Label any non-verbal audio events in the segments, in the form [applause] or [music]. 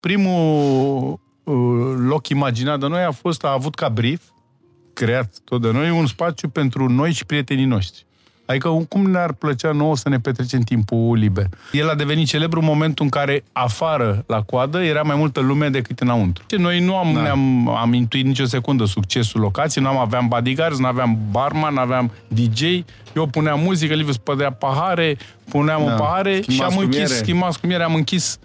primul uh, loc imaginat de noi a fost, a avut ca brief, creat tot de noi, un spațiu pentru noi și prietenii noștri. Adică cum ne-ar plăcea nouă să ne petrecem timpul liber. El a devenit celebru în momentul în care afară, la coadă, era mai multă lume decât înăuntru. Noi nu am, Da. ne-am am intuit nicio secundă succesul locației, nu am aveam bodyguards, nu aveam barman, nu aveam DJ, eu puneam muzică, Liviu spădea pahare, puneam Da. în pahare și Schimbați am cu închis, miere. schimbați cu miere, am închis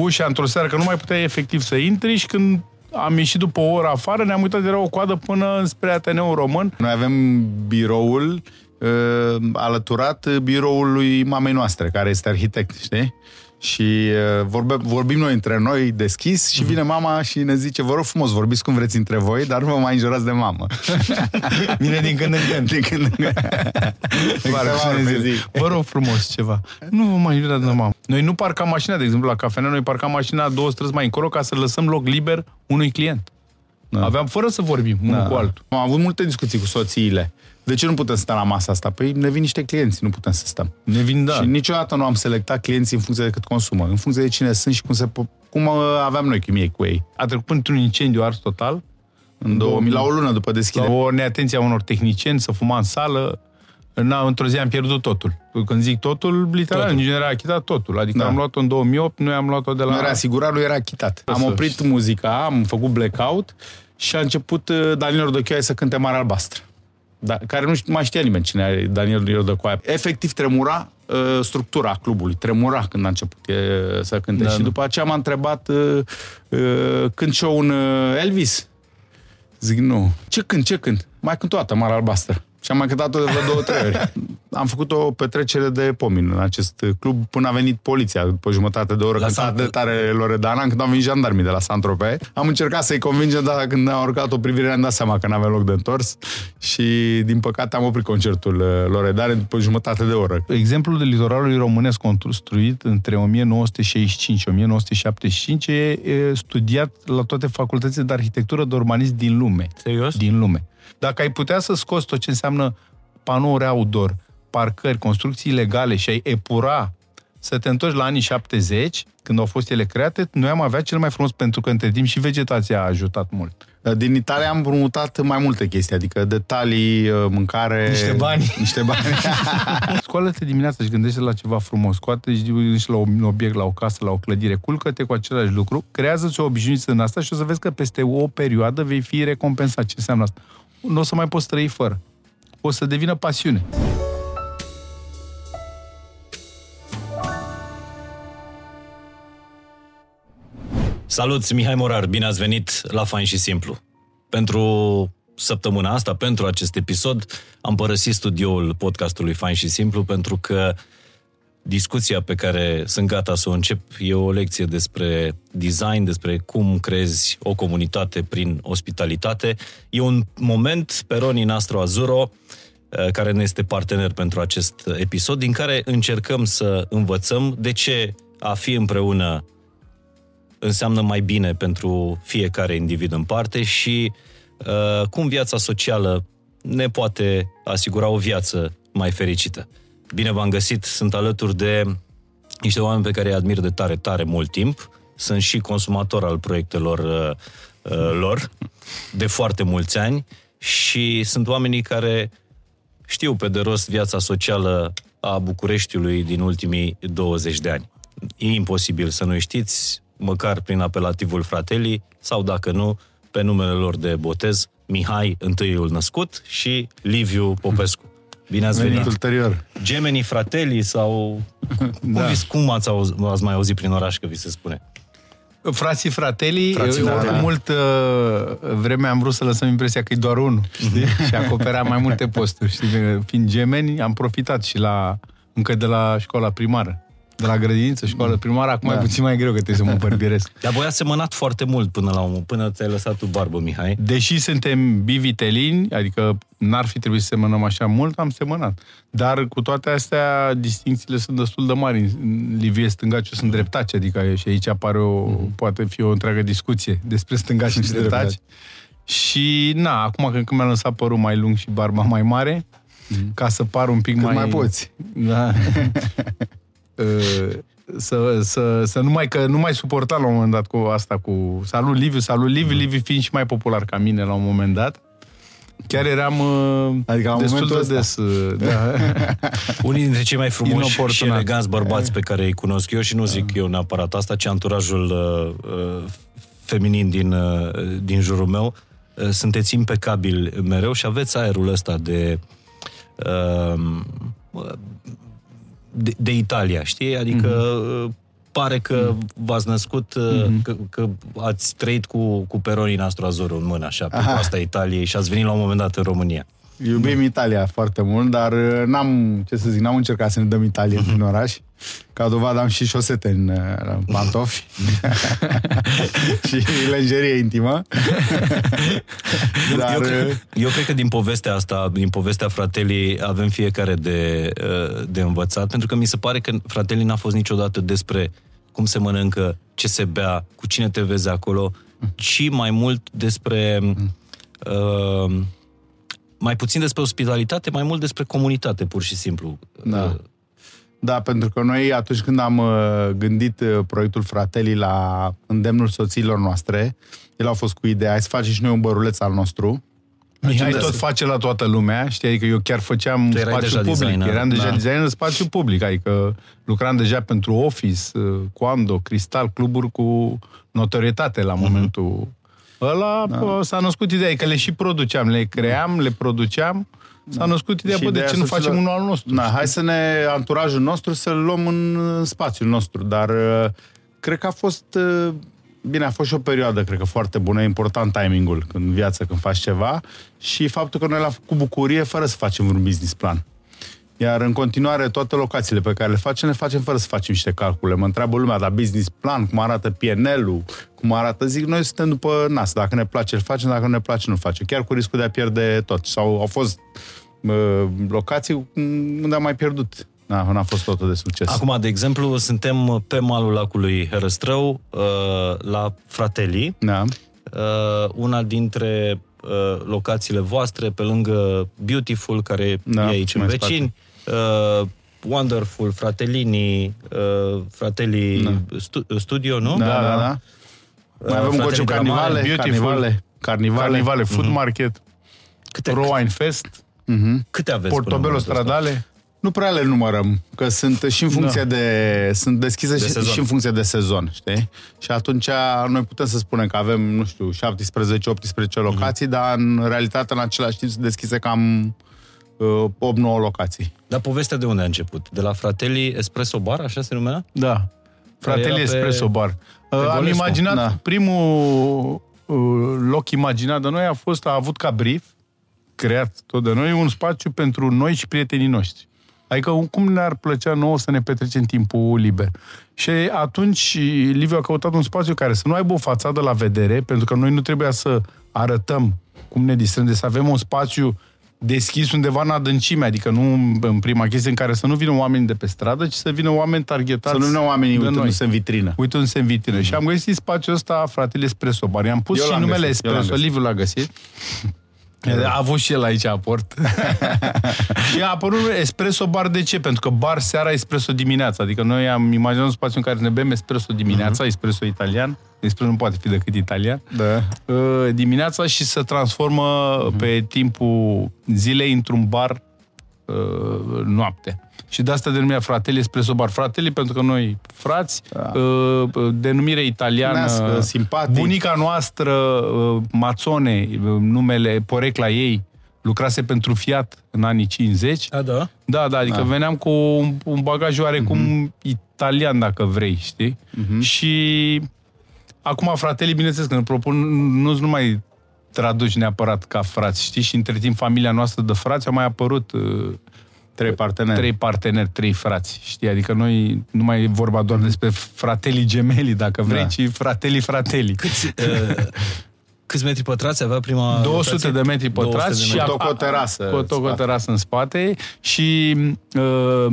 ușa într-o seară, că nu mai puteai efectiv să intri și când am ieșit după o oră afară, ne-am uitat, era o coadă până spre Ateneu Român. Noi avem biroul uh, alăturat biroului mamei noastre, care este arhitect, știi? Și uh, vorbe, vorbim noi între noi deschis și vine mama și ne zice, vă rog frumos, vorbiți cum vreți între voi, dar nu vă mai înjurați de mamă. [laughs] Vine din când în când. [laughs] De când în când. Pare Câteva ori și pe ne zi. zic, Vă rog frumos ceva. Nu vă mai jurați de mamă. Noi nu parcam mașina, de exemplu, la cafenea, noi parcam mașina două străzi mai încolo ca să lăsăm loc liber unui client. Da. Aveam fără să vorbim unul Da. cu altul. Am avut multe discuții cu soțiile. De ce nu putem sta la masa asta? Păi ne vin niște clienți, nu putem să stăm. Ne vin, da. Și niciodată nu am selectat clienții în funcție de cât consumă, în funcție de cine sunt și cum, se, po- cum uh, aveam noi chimie cu ei. A trecut într-un incendiu ars total, În 2000, la o lună după deschidere. o neatenție a unor tehnicieni, să fuma în sală. Na, într-o zi am pierdut totul. Când zic totul, literal, Totul. nici nu era achitat totul. Adică Da. am luat-o în 2008, noi am luat-o de la... Nu era asigurat, nu era achitat. Am Să- oprit muzica, am făcut blackout și a început uh, Daniel Rodăchioaie să cânte Mare Albastră. Da, care nu ș- mai știa nimeni cine e Daniel Rodăcoaie. Efectiv tremura uh, structura clubului, tremura când a început uh, să cânte. Da, și da. după aceea m-a întrebat uh, uh, cânt și eu un uh, Elvis? Zic, nu. Ce cânt, ce cânt? Mai cânt o dată, Mare Albastră. Și am mai cântat-o de vreo două, trei ori. Am făcut o petrecere de pomin în acest club până a venit poliția după jumătate de oră. La Cânta Sant- de tare Loredana, când au venit jandarmii de la Saint-Tropez. Am încercat să-i convingem, dar când am urcat o privire am dat seama că n-avea loc de întors și, din păcate, am oprit concertul uh, Loredane după jumătate de oră. Exemplul de litoralului românesc construit între 1965 și 1975 e, e studiat la toate facultățile de arhitectură de urbanism din lume. Serios? Din lume. Dacă ai putea să scoți tot ce înseamnă panouri outdoor, parcări, construcții legale și ai epura să te întorci la anii 70, când au fost ele create, noi am avea cel mai frumos, pentru că între timp și vegetația a ajutat mult. Din Italia am împrumutat mai multe chestii, adică detalii, uh, mâncare... Niște bani. [laughs] Niște bani. [laughs] Scoală-te dimineața și gândește la ceva frumos. Scoate și gândește la un obiect, la o casă, la o clădire. Culcă-te cu același lucru, creează-ți o obișnuință în asta și o să vezi că peste o perioadă vei fi recompensat. Ce înseamnă asta? Nu o să mai poți trăi fără. O să devină pasiune. Salut, Mihai Morar, bine ați venit la Fain și Simplu. Pentru săptămâna asta, pentru acest episod, am părăsit studioul podcastului Fain și Simplu pentru că discuția pe care sunt gata să o încep e o lecție despre design, despre cum crezi o comunitate prin ospitalitate. E un moment pe Roni Nastro Azuro, eh, care ne este partener pentru acest episod, din care încercăm să învățăm de ce a fi împreună înseamnă mai bine pentru fiecare individ în parte și uh, cum viața socială ne poate asigura o viață mai fericită. Bine v-am găsit, sunt alături de niște oameni pe care îi admir de tare, tare mult timp. Sunt și consumator al proiectelor uh, uh, lor de foarte mulți ani și sunt oamenii care știu pe de rost viața socială a Bucureștiului din ultimii 20 de ani. E imposibil să nu știți, măcar prin apelativul Fratelli sau, dacă nu, pe numele lor de botez, Mihai, întâiul născut, și Liviu Popescu. Bine ați venit! ulterior. Gemenii Fratelli sau... [laughs] Cum, Da. vi, cum ați, auz, ați mai auzit prin oraș că vi se spune? Frații Fratelli, Frații eu, Fratelli. de mult uh, vreme am vrut să lăsăm impresia că e doar unul, știi? și acopera mai multe posturi. Știi? Fiind gemeni, am profitat și la încă de la școala primară. De la grădiniță, școală primară, acum da. e puțin mai greu că trebuie să mă împărbiresc. [laughs] Dar voi ați semănat foarte mult până la un, până ți-ai lăsat tu barbă, Mihai. Deși suntem bivitelini, adică n-ar fi trebuit să semănăm așa mult, am semănat. Dar cu toate astea, distințiile sunt destul de mari. În Livie stângaci sunt dreptaci, adică și aici apare o, mm-hmm. poate fi o întreagă discuție despre stângaci și [laughs] dreptaci. dreptaci. Și, na, acum când mi-am lăsat părul mai lung și barba mai mare, mm-hmm. ca să par un pic Cât mai... mai poți. Da. [laughs] Uh, să, să, să nu mai, că nu mai suporta la un moment dat cu asta cu salut Liviu, salut Liviu, Liviu fiind și mai popular ca mine la un moment dat. Chiar eram uh, Adică la destul momentul de des. uh, Da. [laughs] Unii dintre cei mai frumoși și Inoportunat. eleganți bărbați pe care îi cunosc eu și nu zic eu neapărat asta, ci anturajul uh, uh, feminin din, uh, din jurul meu, uh, sunteți impecabili mereu și aveți aerul ăsta de, uh, de, de Italia, știi? Adică uh, pare că v-ați născut, uh, că, că ați trăit cu, cu peronii nostru Azorul în mână, așa, pe Aha. coasta Italiei și ați venit la un moment dat în România. Iubim Italia foarte mult, dar uh, n-am, ce să zic, n-am încercat să ne dăm Italie din oraș. Ca dovadă am și șosete în, uh, în pantofi [laughs] și lenjerie intimă. Eu, Dar, eu, uh, cred, eu cred că din povestea asta, din povestea Fratelli, avem fiecare de, uh, de învățat, pentru că mi se pare că Fratelli n-a fost niciodată despre cum se mănâncă, ce se bea, cu cine te vezi acolo, ci mai mult despre... Uh, mai puțin despre ospitalitate, mai mult despre comunitate, pur și simplu. Da. Uh, Da, pentru că noi atunci când am uh, gândit uh, proiectul Fratelli la îndemnul soțiilor noastre, el a fost cu ideea, hai să facem și noi un băruleț al nostru. Mihai Da. tot face la toată lumea, știi, adică eu chiar făceam Tu erai spațiu deja public, designer. eram deja Da. designer în spațiu public, adică lucram deja pentru Office, uh, Coando, Cristal, cluburi cu notorietate la momentul ăla. Da. S-a născut ideea, că le și produceam, le cream, le produceam, s-a născut ideea, Și bă, de ideea ce nu soților- facem unul al nostru? Na, hai să ne, anturajul nostru, să-l luăm în, în spațiul nostru, dar uh, cred că a fost, uh, bine, a fost și o perioadă, cred că foarte bună, e important timingul în viață când faci ceva și faptul că noi l-am făcut cu bucurie fără să facem un business plan. Iar în continuare, toate locațiile pe care le facem, le facem fără să facem niște calcule. Mă întreabă lumea, dar business plan, cum arată PNL-ul, cum arată, zic, noi suntem după nas. Dacă ne place, îl facem, dacă nu ne place, nu facem. Chiar cu riscul de a pierde tot. Sau au fost uh, locații unde am mai pierdut. Da, n-a fost totul de succes. Acum, de exemplu, suntem pe malul lacului Herăstrău, uh, la Fratelli, Da. uh, una dintre uh, locațiile voastre, pe lângă Beautiful, care Da, e aici în mai vecini, uh, Wonderful, Fratellini, uh, Fratelli stu- Studio, nu? Da, da, da. da. Mai avem Fratele Gociu Gramare, Carnivale, Beautiful. Carnivale, Carnivale. Carnivale, Food Market, Câte, Rowine Fest, câte aveți? până în Portobello momentul ăsta? Stradale. Nu prea le numărăm, că sunt și în funcție Da. de... Sunt deschise De și, sezon. și în funcție de sezon, știi? Și atunci noi putem să spunem că avem, nu știu, 17-18 locații, dar în realitate în același timp sunt deschise cam uh, 8-9 locații. Dar povestea de unde a început? De la Fratelli Espresso Bar, așa se numea? Da. Fratele era pe- Espresso Bar. Am Golescu. imaginat, Da. primul uh, loc imaginat de noi a fost, a avut ca brief, creat tot de noi, un spațiu pentru noi și prietenii noștri. Adică cum ne-ar plăcea nouă să ne petrecem timpul liber. Și atunci Liviu a căutat un spațiu care să nu aibă o fațadă la vedere, pentru că noi nu trebuia să arătăm cum ne distrăm, de să avem un spațiu deschis undeva în adâncime, adică nu în prima chestie în care să nu vină oameni de pe stradă, ci să vină oameni targetați Să nu ne oamenii de noi uitându-se în vitrină. uitându-se în vitrină. Și am găsit spațiul ăsta, fratele Espresso Bar. I-am pus Eu și l-am numele găsit, eu l-am Espresso, găsit. Liviu l-a găsit. A avut și el aici aport. [laughs] și a apărut espresso bar de ce? Pentru că bar seara, espresso dimineața. Adică noi am imaginat un spațiu în care ne bem espresso dimineața, espresso italian. Espresso nu poate fi decât italian. Da. Uh, dimineața și se transformă pe timpul zilei într-un bar uh, noapte. Și de asta denumea Fratelli Espresso Bar. Fratelli pentru că noi frați, Da. uh, denumire italiană, Nească, simpatic. bunica noastră, uh, Mazzone, uh, numele, porecla ei, lucrase pentru Fiat în anii 50. A, da? Da, da, adică Da. veneam cu un, un bagaj oarecum italian, dacă vrei, știi? Și acum, fratele, bineînțeles, când îl propun, nu nu mai traduci neapărat ca frați, știi? Și între timp, familia noastră de frați a mai apărut uh, Trei parteneri. trei parteneri, trei frați, știi? Adică noi nu mai e vorba doar despre fratelii gemeli, dacă vrei, Da. ci fratelii fratelii. Câți, uh, [laughs] câți metri pătrați avea prima 200 locație? de metri 200 pătrați de și metri. Cu o terasă Cu o, în cu o spate. terasă în spate și uh,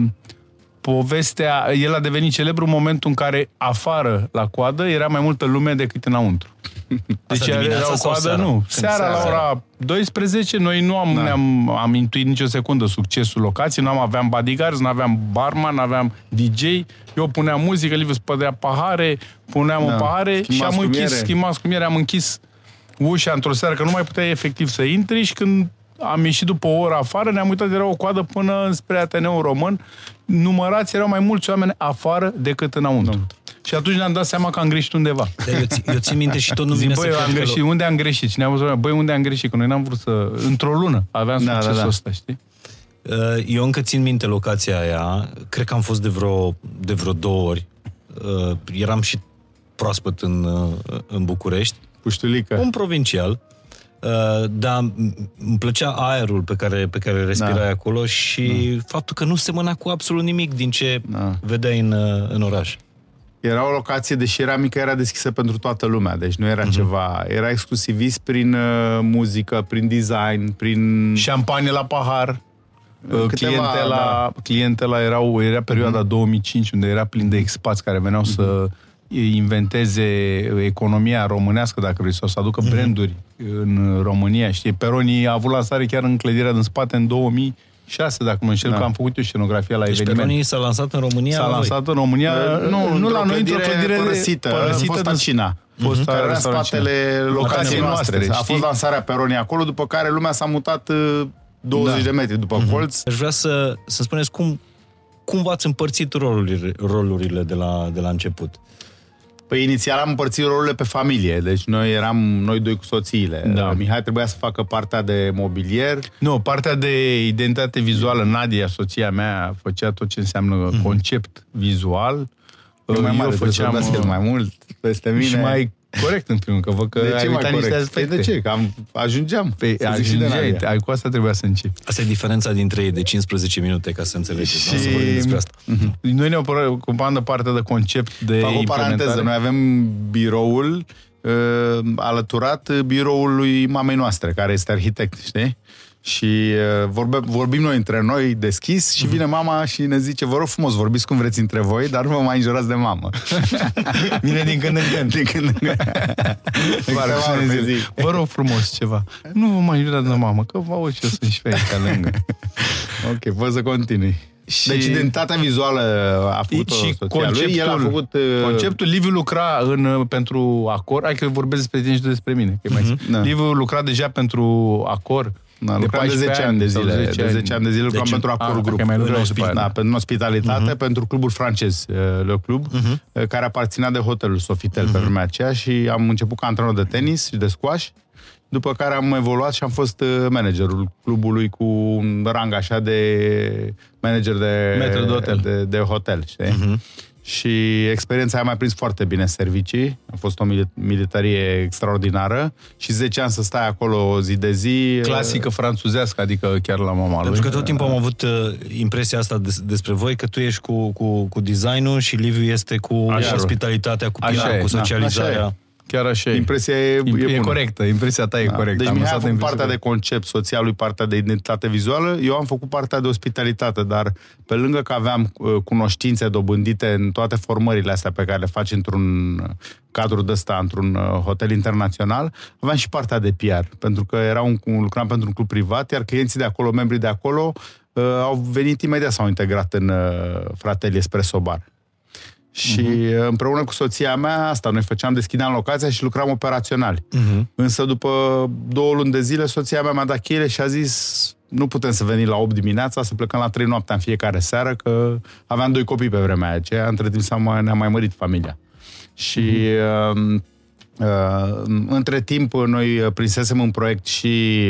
povestea, el a devenit celebru în momentul în care afară, la coadă, era mai multă lume decât înăuntru. [laughs] Deci Asta era dimineața o sau coadă, seara? nu. Seara, seara. la ora 12, noi nu am, Da. ne-am, am intuit nicio secundă succesul locației, nu am, aveam bodyguards, nu aveam barman, nu aveam DJ, eu puneam muzică, Liviu spădea pahare, puneam Da. în pahare și Schimați am cu închis, miere. schimați cu miere, am închis ușa într-o seară, că nu mai puteai efectiv să intri și când am ieșit după o oră afară, ne-am uitat, era o coadă până spre Ateneul Român, numărați, erau mai mulți oameni afară decât înăuntru. Și atunci ne-am dat seama că am greșit undeva. Dar eu, ți- eu țin minte și tot nu Zic, vine băi, să eu cred am că greșit. Unde am greșit? Și ne-am văzut, băi, unde am greșit? Că noi n-am vrut să... Într-o lună aveam Da, da, succesul da. ăsta, știi? Uh, Eu încă țin minte locația aia, cred că am fost de vreo, de vreo două ori. Uh, Eram și proaspăt în, uh, în București, Puștulică. un provincial, uh, dar m- îmi plăcea aerul pe care, pe care respirai Da. acolo și faptul că nu semăna cu absolut nimic din ce Da. vedeai în, uh, în oraș. Era o locație, deși era mică, era deschisă pentru toată lumea. Deci nu era ceva... Era exclusivist prin uh, muzică, prin design, prin... Șampanie la pahar. Câteva, clientela, da. clientela erau, era perioada 2005, unde era plin de expați care veneau să inventeze economia românească, dacă vrei, sau să aducă branduri în România. Știi, Peroni a avut lansare chiar în clădirea din spate în 2006, dacă mă înșel, Da. că am făcut eu scenografia la Deci eveniment. Peronii s-a lansat în România S-a la voi. lansat în România, Uh, nu, nu la într-o noi, într-o clădire părăsită, părăsită fosta din- Cina. Fosta care era în restaurant spatele Cina. locației Locației noastre. noastre, A știi? fost lansarea Peronii acolo, după care lumea s-a mutat uh, 20 Da. de metri după colț. Aș vrea să, să spuneți cum, cum v-ați împărțit rolurile, rolurile de, la, de la început. Păi inițial am împărțit rolurile pe familie, deci noi eram noi doi cu soțiile. Da. Mihai trebuia să facă partea de mobilier, Nu, partea de identitate vizuală, Nadia, soția mea, făcea tot ce înseamnă concept vizual. eu mai mare, eu făceam făceam el mai mult peste mine. și mai corect în primul, că văd că de ai ce mai uitat niște corect? Păi aspecte. de ce? Că am, ajungeam. Păi, să zic și de ajungeai, Nadia. ai, cu asta trebuia să începi. Asta e diferența dintre ei de 15 minute, ca să înțelegeți. Și- Și... Să vorbim despre asta. Noi ne ocupam de partea de concept, de Fac o paranteză. implementare. Noi avem biroul uh, alăturat biroului mamei noastre, care este arhitect, știi? Și uh, vorbe, vorbim noi între noi deschis și vine mama și ne zice, vă rog frumos, vorbiți cum vreți între voi, dar nu vă mai înjurați de mamă. [laughs] Vine din când în când. Din când în când. [laughs] Vară, Câteva și ori ne pe zice, zi. Vă rog frumos ceva. Nu vă mai jurați de mamă, că vă auzi și eu sunt și pe aici lângă. [laughs] Ok, poți să continui. Și- Deci identitatea vizuală a făcut și soția lui, el a făcut... uh, conceptul, Liviu lucra în, pentru Acor, hai că vorbesc despre tine și tu despre mine, că e mai simplu. Da. Liviu lucra deja pentru Acor Da, lucram de 10 ani de sau zile. De 10 ani de zile lucram Deci, pentru a, Acor Group. că mai lucrai În și după ospi- aia, da, da. pentru ospitalitate, pentru clubul francez, uh, Le Club, uh, care aparținea de hotelul Sofitel pe vremea aceea și am început ca antrenor de tenis și de squash, după care am evoluat și am fost uh, managerul clubului cu un rang așa de manager de, Maître d'hotel. de, de hotel, știi? Și experiența aia m-a prins foarte bine în servicii. A fost o mili- militarie extraordinară și 10 ani să stai acolo zi de zi. Clasică franțuzească, adică chiar la mama lui. Pentru că tot timpul am avut uh, impresia asta des, despre voi, că tu ești cu, cu, cu designul și Liviu este cu Așa. ospitalitatea, cu Așa PR, e, cu da, socializarea. așa Chiar așa e. Impresia e, E, e, e bună. corectă, impresia ta e Da. corectă. Deci Am Mihai a lăsat făcut impresia partea de concept social, lui partea de identitate vizuală, eu am făcut partea de ospitalitate, dar pe lângă că aveam uh, cunoștințe dobândite în toate formările astea pe care le faci într-un uh, cadru de ăsta, într-un uh, hotel internațional, aveam și partea de PR, pentru că era un, un lucram pentru un club privat, iar clienții de acolo, membrii de acolo, uh, au venit imediat, s-au integrat în uh, Fratelli Espresso Bar. Și uh, împreună cu soția mea, asta, noi făceam, deschideam locația și lucram operațional. Însă după două luni de zile, soția mea mi-a dat cheile și a zis nu putem să venim la 8 dimineața, să plecăm la 3 noaptea în fiecare seară, că aveam doi copii pe vremea aceea, între timp s-a mai, ne-a mai mărit familia. Și uh, uh, între timp noi uh, prinsesem un proiect și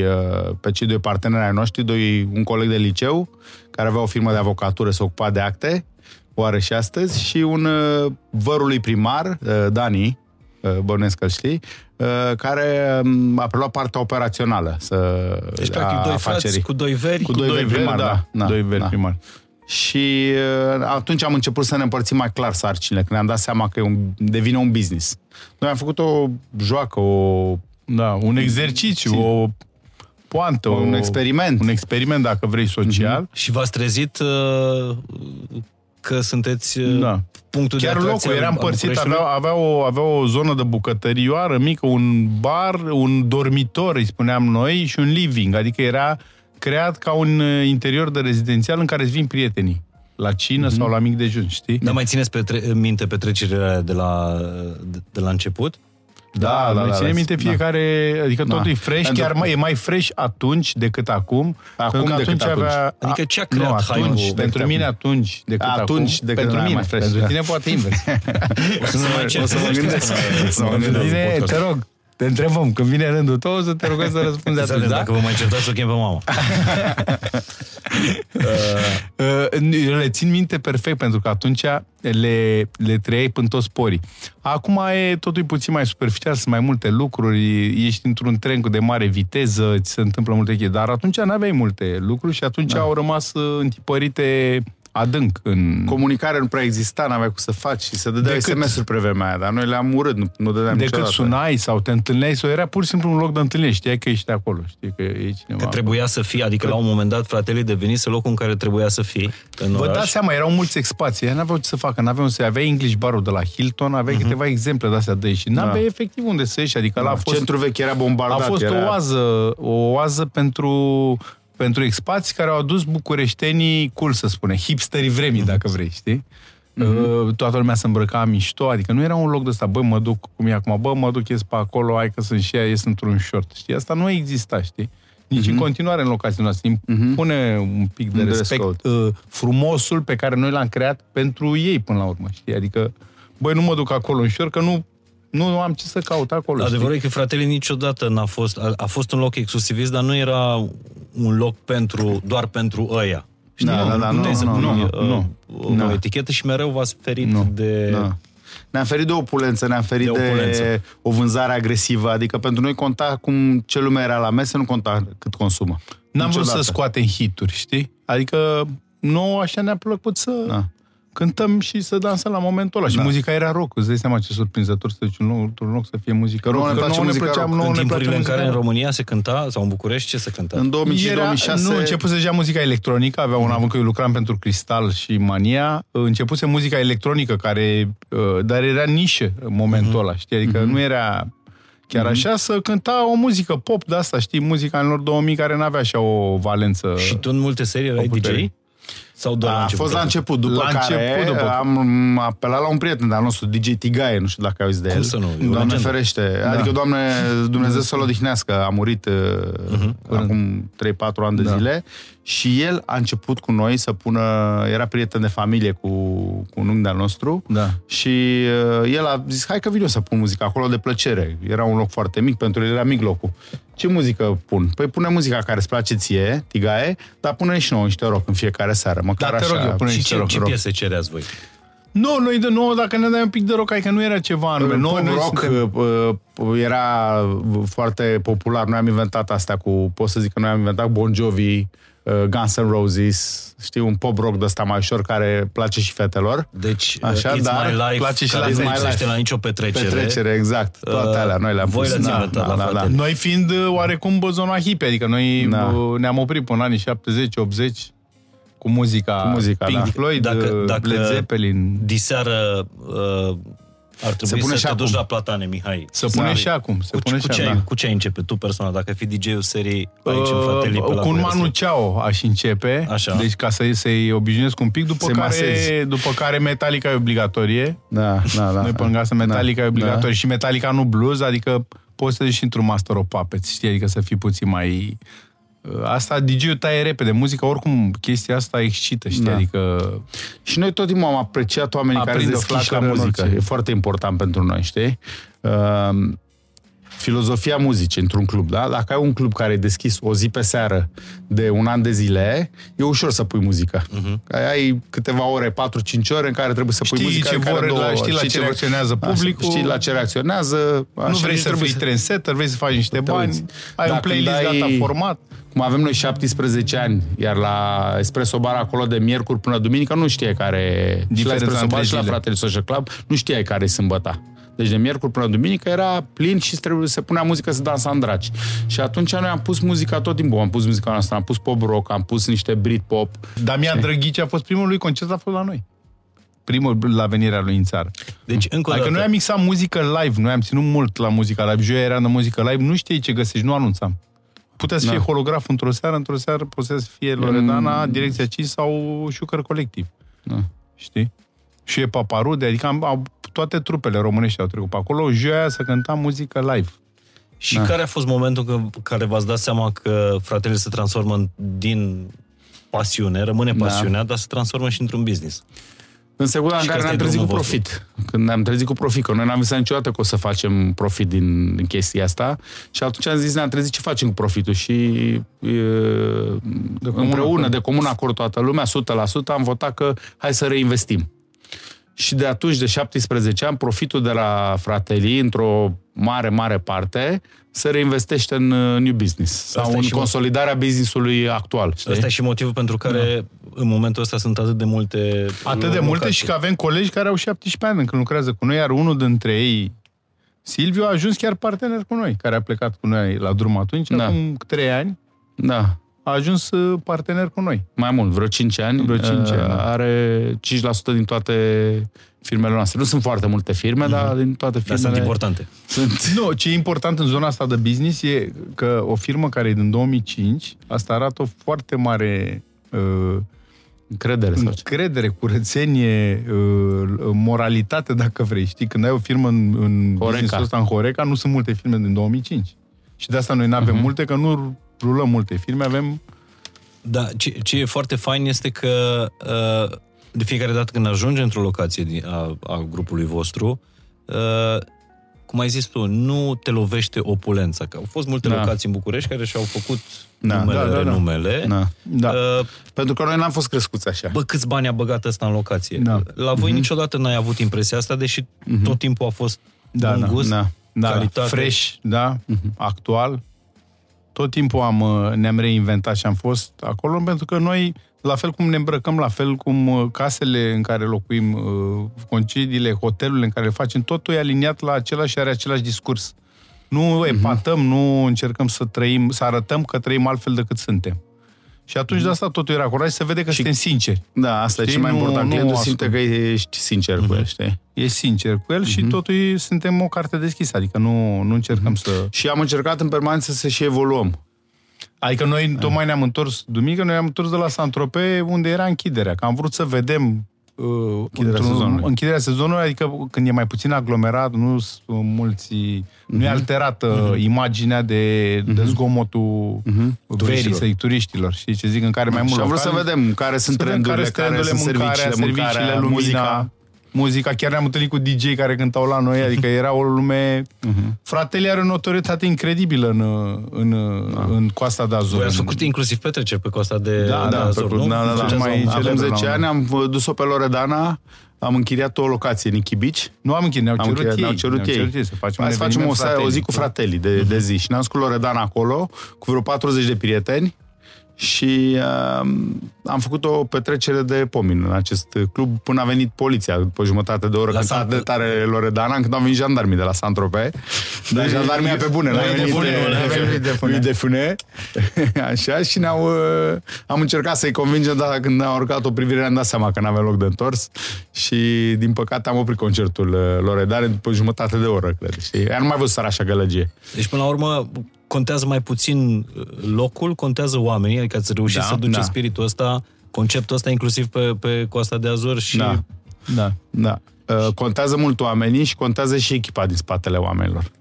uh, pe cei doi parteneri ai noștri, doi, un coleg de liceu, care avea o firmă de avocatură, se ocupa de acte, o are și astăzi, și un uh, vărul lui primar, uh, Dani, uh, bănuiesc că știi, uh, care um, a preluat partea operațională să, Deci, a practic, doi afacerii. frați cu doi veri. Cu doi veri primari, da. da, Doi veri da. primari. Și uh, atunci am început să ne împărțim mai clar sarcinile, când ne-am dat seama că e un, devine un business. Noi am făcut o joacă, o, Da, un exercițiu, o poantă, un o, experiment. un experiment, dacă vrei, social. Și v-ați trezit uh, că sunteți Da. punctul Chiar de atracție locul era al- al împărțit, Bucureștiului? avea, avea, o, avea o zonă de bucătărioară mică, un bar, un dormitor, îi spuneam noi, și un living. Adică era creat ca un uh, interior de rezidențial în care îți vin prietenii. La cină Mhm. sau la mic dejun, știi? Dar mai țineți petre- minte petrecerile alea de la, de, de la început? Da, da, da, ține da, minte da. fiecare, adică Da. totul e fresh, Pentru- chiar mai, e mai fresh atunci decât acum. Acum pentru că decât atunci atunci. avea... Adică ce a nu, creat atunci, hype-ul pentru decât mine acum? atunci decât Atunci acum. decât pentru mai mine, fresh, pentru da. tine poate invers. [laughs] O să, mai o să mă gândesc. O să mă Pentru gândesc. tine, te rog, te întrebăm, când vine rândul tău, o să te rugăm să răspunzi atunci, da? Dacă vă mai certați, o chem pe mama. Uh, le țin minte perfect, pentru că atunci le, le trăiai până toți sporii. Acum e totul e puțin mai superficial, sunt mai multe lucruri, ești într-un tren cu de mare viteză, ți se întâmplă multe chestii, dar atunci n-aveai multe lucruri și atunci da. au rămas uh, întipărite adânc în... Comunicare nu prea exista, n-aveai cum să faci și se dădeau Decât- SMS-uri pe vremea aia, dar noi le-am urât, nu, nu dădeam Decât niciodată. sunai sau te întâlneai sau era pur și simplu un loc de întâlnire, știai că ești acolo, știi că e cineva. Că trebuia să fie, adică la un moment dat fratele devenise locul în care trebuia să fie în Vă oraș. dați seama, erau mulți expații, ei n-aveau ce să facă, n-aveau să aveai English Bar-ul de la Hilton, aveai uh-huh. câteva exemple de-astea de aici și n-aveai efectiv unde să ieși, adică la a fost, Centrul vechi era bombardat. a fost era... o oază, o oază pentru, pentru expați care au adus bucureștenii, cool să spune, hipsterii vremii, dacă vrei, știi? Uh, Toată lumea se îmbrăca mișto, adică nu era un loc de ăsta, bă, mă duc cum e acum, bă, mă duc, ies pe acolo, hai că sunt și ea, ies într-un short, știi? Asta nu exista, știi? Nici în continuare în locația noastră. Impune un pic de Un dress respect code. uh, frumosul pe care noi l-am creat pentru ei până la urmă, știi? Adică, băi, nu mă duc acolo în short, că nu, nu am ce să caut acolo, Adevărul știi? e că fratele niciodată n-a fost, a, a fost un loc exclusivist, dar nu era un loc pentru, doar pentru ăia. Știi? Da, da, da, Puteai nu, să nu, pui, nu, uh, nu. o Nu. etichetă și mereu v-ați ferit Nu. de... Da. Ne-am ferit de opulență, ne-am ferit De de, opulență. de o vânzare agresivă, adică pentru noi conta cum ce lumea era la mese, nu conta cât consumă. N-am vrut Niciodată. să scoatem hituri, știi? Adică nouă așa ne-a plăcut să Da. Cântăm și să dansăm la momentul ăla. Și Da. muzica era rock, îți dai seama ce surprinzător să te duci un loc, într-un loc să fie muzică rock. Nouă ne Că place nouă muzica plăcea, rock. nouă În ne place timpurile în care muzica în rock. România se cânta, sau în București, ce se cânta? În 2005-2006... Nu, începuse deja muzica electronică, avea un avânt că eu lucram pentru Cristal și Mania, începuse muzica electronică, care, uh, dar era nișă în momentul ăla, știi? Adică nu era chiar așa să cânta o muzică pop de asta, știi? Muzica anilor 2000 care nu avea așa o valență. Și tu în multe serii erai O putere. DJ? Sau doar la A început? fost la început, după La care început, după- am apelat la un prieten de-al nostru, DJ Tigaie, nu știu dacă auzi de Cum el. să nu? E o Doamne legendă. ferește. Adică, Doamne, Dumnezeu să-l odihnească, a murit uh, acum 3-4 ani de Da. zile și el a început cu noi să pună, era prieten de familie cu, cu un unghi de-al nostru Da. și uh, el a zis, hai că vin eu să pun muzică acolo de plăcere. Era un loc foarte mic, pentru el era mic locul. Ce muzică pun? Păi pune muzica care îți place ție, Tigaie, dar pune și nouă niște rock în fiecare seară. Măcar Da, te așa. rog eu, pune Și niște ce, rock, ce rock. piese cereați voi? Nu, noi de nouă, dacă ne dai un pic de rock, adică nu era ceva anume. Pop Noi, noi rock suntem- uh, era foarte popular. Noi am inventat asta cu, pot să zic că noi am inventat Bon Jovi, uh, Guns N' Roses, știi, un pop rock de ăsta mai ușor care place și fetelor. Deci, Așa, uh, It's dar My Life, place și care la nu It's My lipsește Life. la nicio petrecere. Petrecere, exact. Toate Uh, alea noi le-am voi pus. le-ați inventat la fratele. Noi fiind uh, oarecum bă, zona hippie, adică noi Da. uh, ne-am oprit până în anii 70-80 cu muzica, Cu muzica, Pink da. Floyd, Dacă- dacă, dacă- Led Zeppelin. Diseară uh, ar trebui pune să și te acum. duci la platane, Mihai. Să pune și acum, se Cu, pune cu, și ce acum, ai, da. cu ce ai începe tu personal? Dacă ai fi DJ-ul serii aici în Fratelii pe la cu un Cuiastra? Manu Chao aș începe, Așa. deci ca să, să-i obișnuiesc un pic, după Să-i care, masezi. după care Metallica e obligatorie. Da, da, da. Noi pe lângă asta Metallica da, e obligatorie și Metallica nu blues, adică poți să te duci și într-un Master of Puppets, știi, adică să fii puțin mai... Asta DJ-ul taie repede, muzica oricum chestia asta excită, știi, Da. adică... Și noi tot timpul am apreciat oamenii care Aprinde se o deschiși la flacără în muzică. orice. E foarte important pentru noi, știi? Uh, filozofia muzicii într-un club, da? Dacă ai un club care e deschis o zi pe seară de un an de zile, e ușor să pui muzică. Uh-huh. Ai câteva ore, 4-5 ore în care trebuie să pui Știi muzică. ce care vor, două la- ore. știi la ce vor- reacționează Așa, publicul. Știi la ce reacționează. nu vrei să fii trendsetter, vrei să faci niște Te bani, uiți. ai un Dacă playlist dai- gata format. Cum avem noi 17 ani, iar la Espresso Bar acolo de miercuri până duminică nu știai care... Și la Diferența Espresso Bar între și la zile. Fratele Social Club nu știai care e sâmbăta. Deci de miercuri până duminică era plin și trebuie să punea muzică să dansa în draci. Și atunci noi am pus muzica tot timpul. Am pus muzica noastră, am pus pop rock, am pus niște Britpop. Damian Drăghici a fost primul lui concert, a fost la noi. primul la venirea lui în țară. Deci, încă o Adică dată, noi am mixat muzică live, noi am ținut mult la muzica live. Joia era de muzică live, nu știi ce găsești, nu anunțam. Putea să Da. fie holograf într-o seară, într-o seară putea să fie Loredana, Direcția 5 sau Șucăr Colectiv. Da. Știi? Și e Paparude, adică am, au, toate trupele românești au trecut pe acolo. Joia să cânta muzică live. Și Da. care a fost momentul în care v-ați dat seama că fratele se transformă în- din pasiune, rămâne Da. pasiunea, dar se transformă și într-un business? În secunda în Și că care ăsta ne-am e trezit cu drumul profit. Când ne-am trezit cu profit, că noi n-am visat niciodată că o să facem profit din, din chestia asta. Și atunci am zis, ne-am trezit ce facem cu profitul. Și e, de comun împreună, acord. de comun acord toată lumea, 100%, am votat că hai să reinvestim. Și de atunci, de 17 ani, profitul de la fratelii, într-o mare, mare parte, se reinvestește în uh, new business sau Asta e în și mo- consolidarea business-ului actual. Știi? Ăsta e și motivul pentru care în momentul ăsta sunt atât de multe Atât de multe locații. și că avem colegi care au 17 ani când lucrează cu noi, iar unul dintre ei, Silviu, a ajuns chiar partener cu noi, care a plecat cu noi la drum atunci, Da. acum 3 ani, Da. A ajuns uh, partener cu noi. mai mult, vreo 5 ani. Vreo cinci uh, ani, da. Are 5% din toate firmele noastre. Nu sunt foarte multe firme, dar din toate Dar firmele... sunt importante. Sunt... [laughs] Nu, ce e important în zona asta de business e că o firmă care e din 2005, asta arată o foarte mare uh, Încredere sau ce? încredere, curățenie, uh, moralitate, dacă vrei. Știi, când ai o firmă în, în Horeca. business-ul ăsta, în Horeca, nu sunt multe firme din 2005. Și de asta noi nu avem Mhm. multe, că nu rulăm multe firme, avem... Da, ce, ce e foarte fain este că uh, de fiecare dată când ajungi într-o locație din, a, a grupului vostru, uh, cum ai zis tu, nu te lovește opulența. Că au fost multe Da. locații în București care și-au făcut Da, numele, da, da, da. renumele. Da. Da. Uh, Pentru că noi n-am fost crescuți așa. bă, câți bani a băgat ăsta în locație? Da. La voi niciodată n-ai avut impresia asta, deși tot timpul a fost Da, bun da, gust, da. da, calitate. fresh, da, actual. Tot timpul am, uh, ne-am reinventat și am fost acolo, pentru că noi, la fel cum ne îmbrăcăm, la fel cum uh, casele în care locuim, uh, concediile, hotelurile în care le facem, totul e aliniat la același și are același discurs. Nu epatăm, nu încercăm să trăim, să arătăm că trăim altfel decât suntem. Și atunci de asta totul era acolo și se vede că suntem sinceri. Da, asta Știi, e cel mai nu- important. nu Clientul ascult. simte că ești sincer cu el, știi? E sincer cu el și totul e- suntem o carte deschisă, adică nu, nu încercăm să... Și am încercat în permanență să și evoluăm. Adică noi tocmai ne-am întors, duminică, noi ne-am întors de la Santrope unde era închiderea, că am vrut să vedem uh, Închiderea într-un- sezonului. închiderea sezonului, adică când e mai puțin aglomerat, nu sunt mulți, nu e alterată imaginea de, de zgomotul verii, Turiștilor. să turiștilor, știi ce zic, în care mai mult și am vrut să locali- vedem care sunt să vedem trendurile, care, trendurile, sunt serviciile, serviciile, mâncarea, lumina, muzica. Muzica. Chiar ne-am întâlnit cu DJ care cântau la noi, adică [laughs] era o lume... Mhm. Fratele are o notorietate incredibilă în, în, Da. în Coasta de Azur. Voi ați în- făcut inclusiv petreceri pe coasta de, Da, de da, Azor, făcut, nu? da, da, da. Cea Mai mai Acum celebră 10 la un ani am dus-o pe Loredana, am închiriat o locație în Ichibici. Nu am închis, ne-au Am cerut închiriat, ei. ne-au cerut ei. să facem Hai un să facem o, eveniment seară, o zi cu fratelic. fratelii de, de zi. Și ne-am dus cu Loredana acolo, cu vreo 40 de prieteni și uh, am făcut o petrecere de pomin în acest club până a venit poliția după jumătate de oră. La Când a Sant- de tare Loredana, când au venit jandarmii de la Saint-Tropez. Dar jandarmia pe bune, n-a Lui venit Defune, eh, nu, n-a venit lui Defune. lui [laughs] Defune. Așa, și ne-au, uh, am încercat să-i convingem, dar când ne-au urcat o privire ne-am dat seama că n-avea loc de întors și din păcate am oprit concertul uh, Loredane după jumătate de oră, cred. Și ea nu mai văzut așa gălăgie. Deci, până la urmă, contează mai puțin uh, locul, contează oamenii, adică ați reușit Da, să duceți da. spiritul ăsta, conceptul ăsta inclusiv pe, pe Coasta de Azur și... Da. Da, da. Uh, Contează mult oamenii și contează și echipa din spatele oamenilor.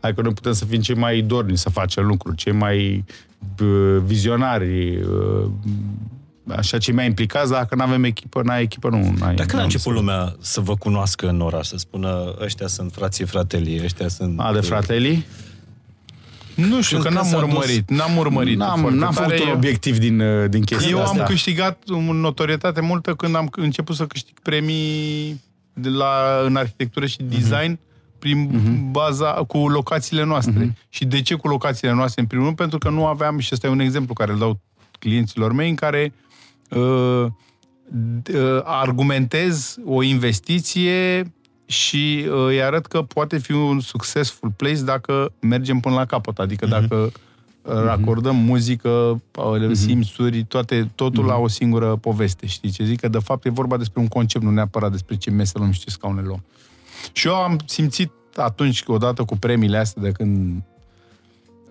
Adică noi putem să fim cei mai dorni să facem lucruri, cei mai uh, vizionari, uh, așa, cei mai implicați, dar dacă nu avem echipă, n-ai echipă, nu ai. Dar când a n-ai început unde lumea să vă cunoască în oraș, să spună ăștia sunt frații fratelii, ăștia sunt... să- A, de fratelii? Nu știu, Când că n-am s-a dus- urmărit. N-am urmărit. N-am, foarte n-am tare. făcut un Eu- obiectiv din, uh, din chestia Eu am asta. câștigat o notorietate multă când am început să câștig premii de la, în arhitectură și design prin baza, cu locațiile noastre. Și de ce cu locațiile noastre? În primul rând, pentru că nu aveam, și ăsta e un exemplu care îl dau clienților mei, în care uh, d- uh, argumentez o investiție și uh, îi arăt că poate fi un successful place dacă mergem până la capăt. Adică dacă racordăm muzică, uh, simțuri, toate, totul la o singură poveste, știi ce zic? Că de fapt e vorba despre un concept, nu neapărat despre ce mese luăm și ce scaune luăm. Și eu am simțit atunci, odată cu premiile astea, de când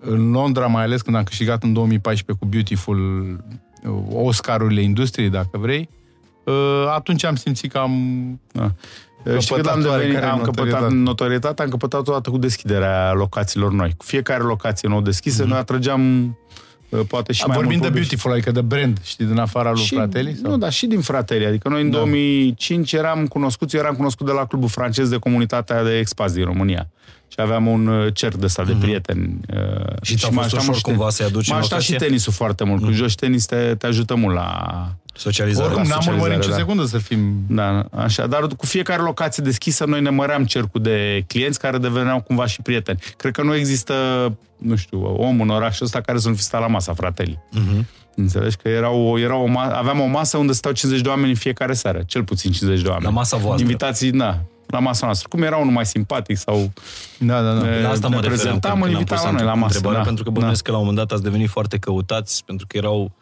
în Londra, mai ales când am câștigat în 2014 cu Beautiful uh, Oscarurile industriei, dacă vrei, uh, atunci am simțit că am... Da. Știi când am, Căpătătoare devenit, care am notorietate. căpătat notorietate, am căpătat odată cu deschiderea locațiilor noi. Cu fiecare locație nou deschisă, noi atrăgeam uh, poate și mai Vorbim mult de public. Beautiful, adică de brand, știi, din afara lui Și, Fratelli? Sau? nu, dar și din Fratelli. Adică noi în Da. 2005 eram cunoscuți, eu eram cunoscut de la clubul francez de comunitatea de expați din România. Și aveam un uh, cerc de ăsta de prieteni. uh, Mhm. Și ți-a mă fost ajuta ușor mult cumva să-i aduci M-a în ajutat și locație? tenisul foarte mult. Cu joci tenis te, te ajută mult la... Socializare. Oricum, n-am socializare, urmărit nicio da. secundă să fim... Da, așa. Dar cu fiecare locație deschisă, noi ne măream cercul de clienți care deveneau cumva și prieteni. Cred că nu există, nu știu, om în orașul ăsta care să nu fi stat la masa, frateli. Mhm. Înțelegi? Că era o, era o ma- aveam o masă unde stau 50 de oameni în fiecare seară. Cel puțin 50 de oameni. La masa voastră. Invitații, da, la masa noastră. Cum era unul mai simpatic sau... Da, da, da. E, La asta ne mă referam prezentam, când, când am invitam pus noi la masă, întrebarea, da. pentru că bănuiesc că la un moment dat ați devenit foarte căutați, pentru că erau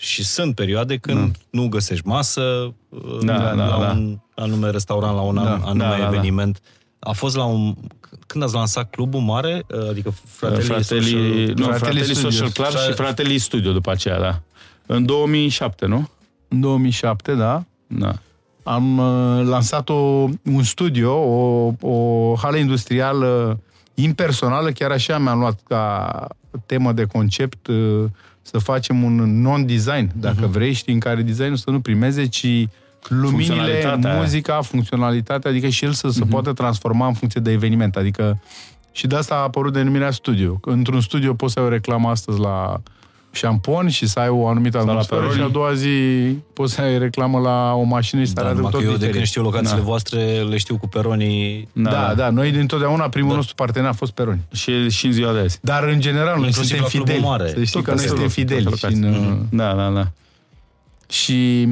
și sunt perioade când nu găsești masă Da, la, da, la da. un anume restaurant, la un Da, anume da, da, da. eveniment. A fost la un... Când ați lansat clubul mare, adică Fratelli, Fratelli, Social- nu, Fratelli Fratelli Studios. Social Club Fra- și Fratelli Studio după aceea, da. În 2007, nu? În 2007, da. Da. Am uh, lansat o, un studio, o, o hală industrială impersonală, chiar așa mi-am luat ca temă de concept uh, să facem un non-design, dacă Mhm. vrei, știi, în care designul să nu primeze, ci luminile, Funcționalitatea. Mhm. muzica, funcționalitatea, adică și el să se poată transforma în funcție de eveniment. Adică și de asta a apărut denumirea studio. Că Într-un studio poți să ai o reclamă astăzi la șampon și să ai o anumită la atmosferă Peroni. și a doua zi poți să ai reclamă la o mașină și să Da, arate numai tot că eu de diferit. când știu locațiile Da. voastre, le știu cu peronii Da, da, da, noi dintotdeauna primul Da. nostru partener a fost Peroni. Și, și în ziua de azi. Dar în general noi Inclusiv suntem la Clubul fideli. Mare. Să știi Tot că noi peste suntem tot, fideli. toate Și, în, locațiile. Da, da, da. și